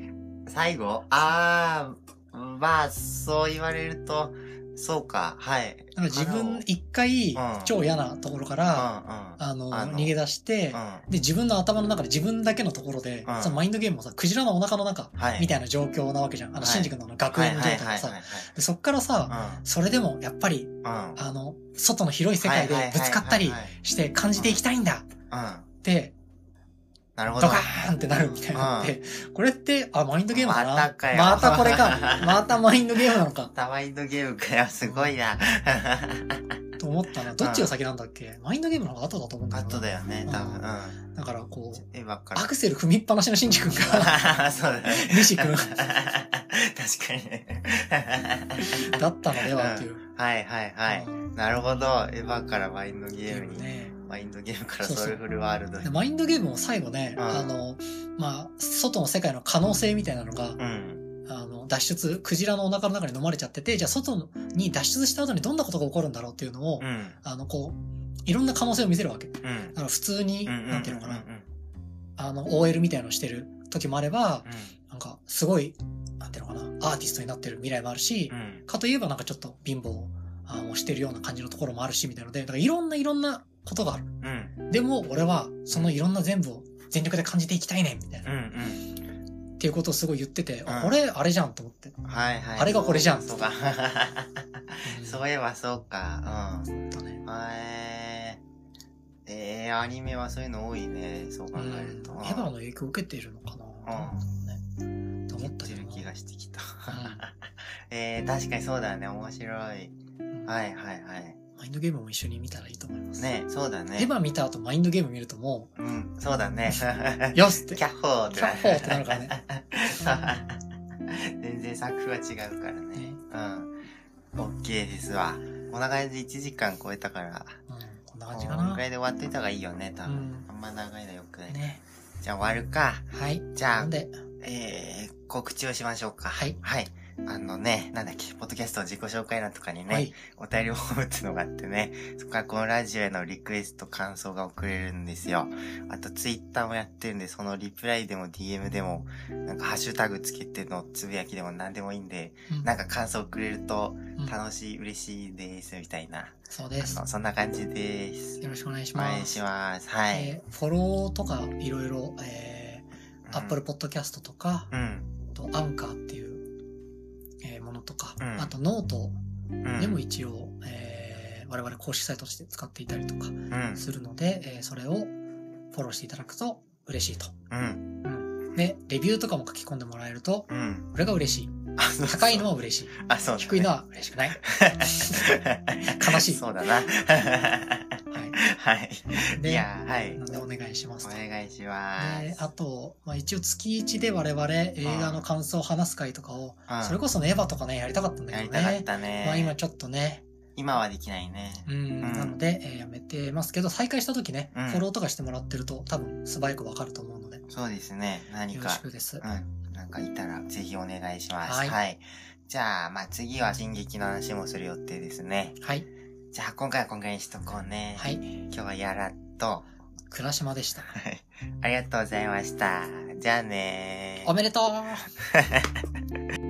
最後？ああ、まあ、そう言われると、そうか、はい。なんか自分、一回うん、超嫌なところかうん、ら、うん。あの、逃げ出して、うん。で、自分の頭の中で自分だけのところで、うんそのマインドゲームもさ、クジラのお腹の中、はい。みたいな状況なわけじゃん。あの、はいシンジ君のあの学園の状態がさ。でそっからさ、それでも、やっぱり。あの、外の広い世界でぶつかったりして感じていきたいんだって、うん。なるほど。ドカーンってなるみたいなのって、これって、あ、マインドゲームかなまたかよまたこれか。またマインドゲームなのか。[LAUGHS] タワインドゲームかよ、すごいな。と思ったな。どっちが先なんだっけ？マインドゲームの方が後だと思うんだあけどな。とだよね、多分。うん。だから、こう、アクセル踏みっぱなしのシンジ君が、[LAUGHS] そうだね。西君 [LAUGHS] 確かにね。だったのではっていう。はいはいはい。うんなるほど。エヴァからマインドゲゲームに。マインドゲームからソウルフルワールドに。でマインドゲームも最後ね、うんあの、まあ、外の世界の可能性みたいなのが、うん。あの、脱出、クジラのお腹の中に飲まれちゃってて、じゃあ外に脱出した後にどんなことが起こるんだろうっていうのを、うん。あの、こう、いろんな可能性を見せるわけ。だうん。から普通に、うん。なんていうのかな、あの、OL みたいなのしてる時もあれば、うん。なんか、すごい、なんていうのかな、アーティストになってる未来もあるし、うん。かといえばなんかちょっと貧乏あをしてるような感じのところもあるし、みたいなので、だからいろんないろんなことがある。うん。でも、俺は、そのいろんな全部を全力で感じていきたいねん、みたいな。うん。うん。っていうことをすごい言ってて、あうんこれ、あれじゃんと思って。はいはい。あれがこれじゃんそうか。うんそういえばそうか。うん。へえー。えー、アニメはそういうの多いね。そう考うんえると。エヴァの影響を受けているのかな、うんね。と思ったけどな気がしてきた。[LAUGHS] えー、確かにそうだね。面白い。うんはいはいはい。マインドゲームも一緒に見たらいいと思います。ねそうだね。エヴァ見た後マインドゲーム見るともうん、そうだね。う、[LAUGHS] よしってキ。ャッホーってキャッホーってなるからね。[LAUGHS] 全然作風は違うからね。ねうん。オッケーですわ。こんな感じで1時間超えたから。うん、こんな感じかなこんぐ。らいで終わっといた方がいいよね、多分。うんあんま長いのよくない。ね。じゃあ終わるか。はい。じゃあえー、告知をしましょうか。はい。はい。あのね、なんだっけ、ポッドキャスト自己紹介欄とかにね、はい。お便りフォームっていうのがあってね、そこからこのラジオへのリクエスト、感想が送れるんですよ。あとツイッターもやってるんで、そのリプライでも DM でも、なんかハッシュタグつけてのつぶやきでも何でもいいんで、うんなんか感想送れるとうん楽しい、嬉しいです、みたいな。そうですあ。のそんな感じです。よろしくお願いしお願ます。いします。はい。えーフォローとかいろいろ、えー、 Apple Podcast とか、うん。とアンカーっていう、とか、うんあとノートうん。でも一応、えー我々公式サイトとして使っていたりとかうん。するので、えーそれをフォローしていただくと嬉しいと。うん。うん。で、レビューとかも書き込んでもらえると、うん。これが嬉しい。高いのは嬉しい。あ、そうだね低いのは嬉しくない。[LAUGHS] 悲しいそうだな。は [LAUGHS] はい。い。や、はい。なんでお願いしますおと。願いしま。ですあと、まあ、一応月1で我々映画の感想を話す会とかを、うんそれこそね、エヴァとかね、やりたかったんだけどやりたかっね。たね。まあ今ちょっとね、今はできないね。うん、んなので、えーやめてますけど、再開した時ね、うんフォローとかしてもらってると多分素早くわかると思うので、そうですね。何かよろし、くです。うん。なんかいたらぜひお願いします。は。はいいじゃあ、まあ次は進撃の話もする予定ですね。はい。じゃあ今回は今回にしとこうね。はい。今日はやらっと。倉島でした。はい。ありがとうございました。じゃあねー。おめでとう [LAUGHS]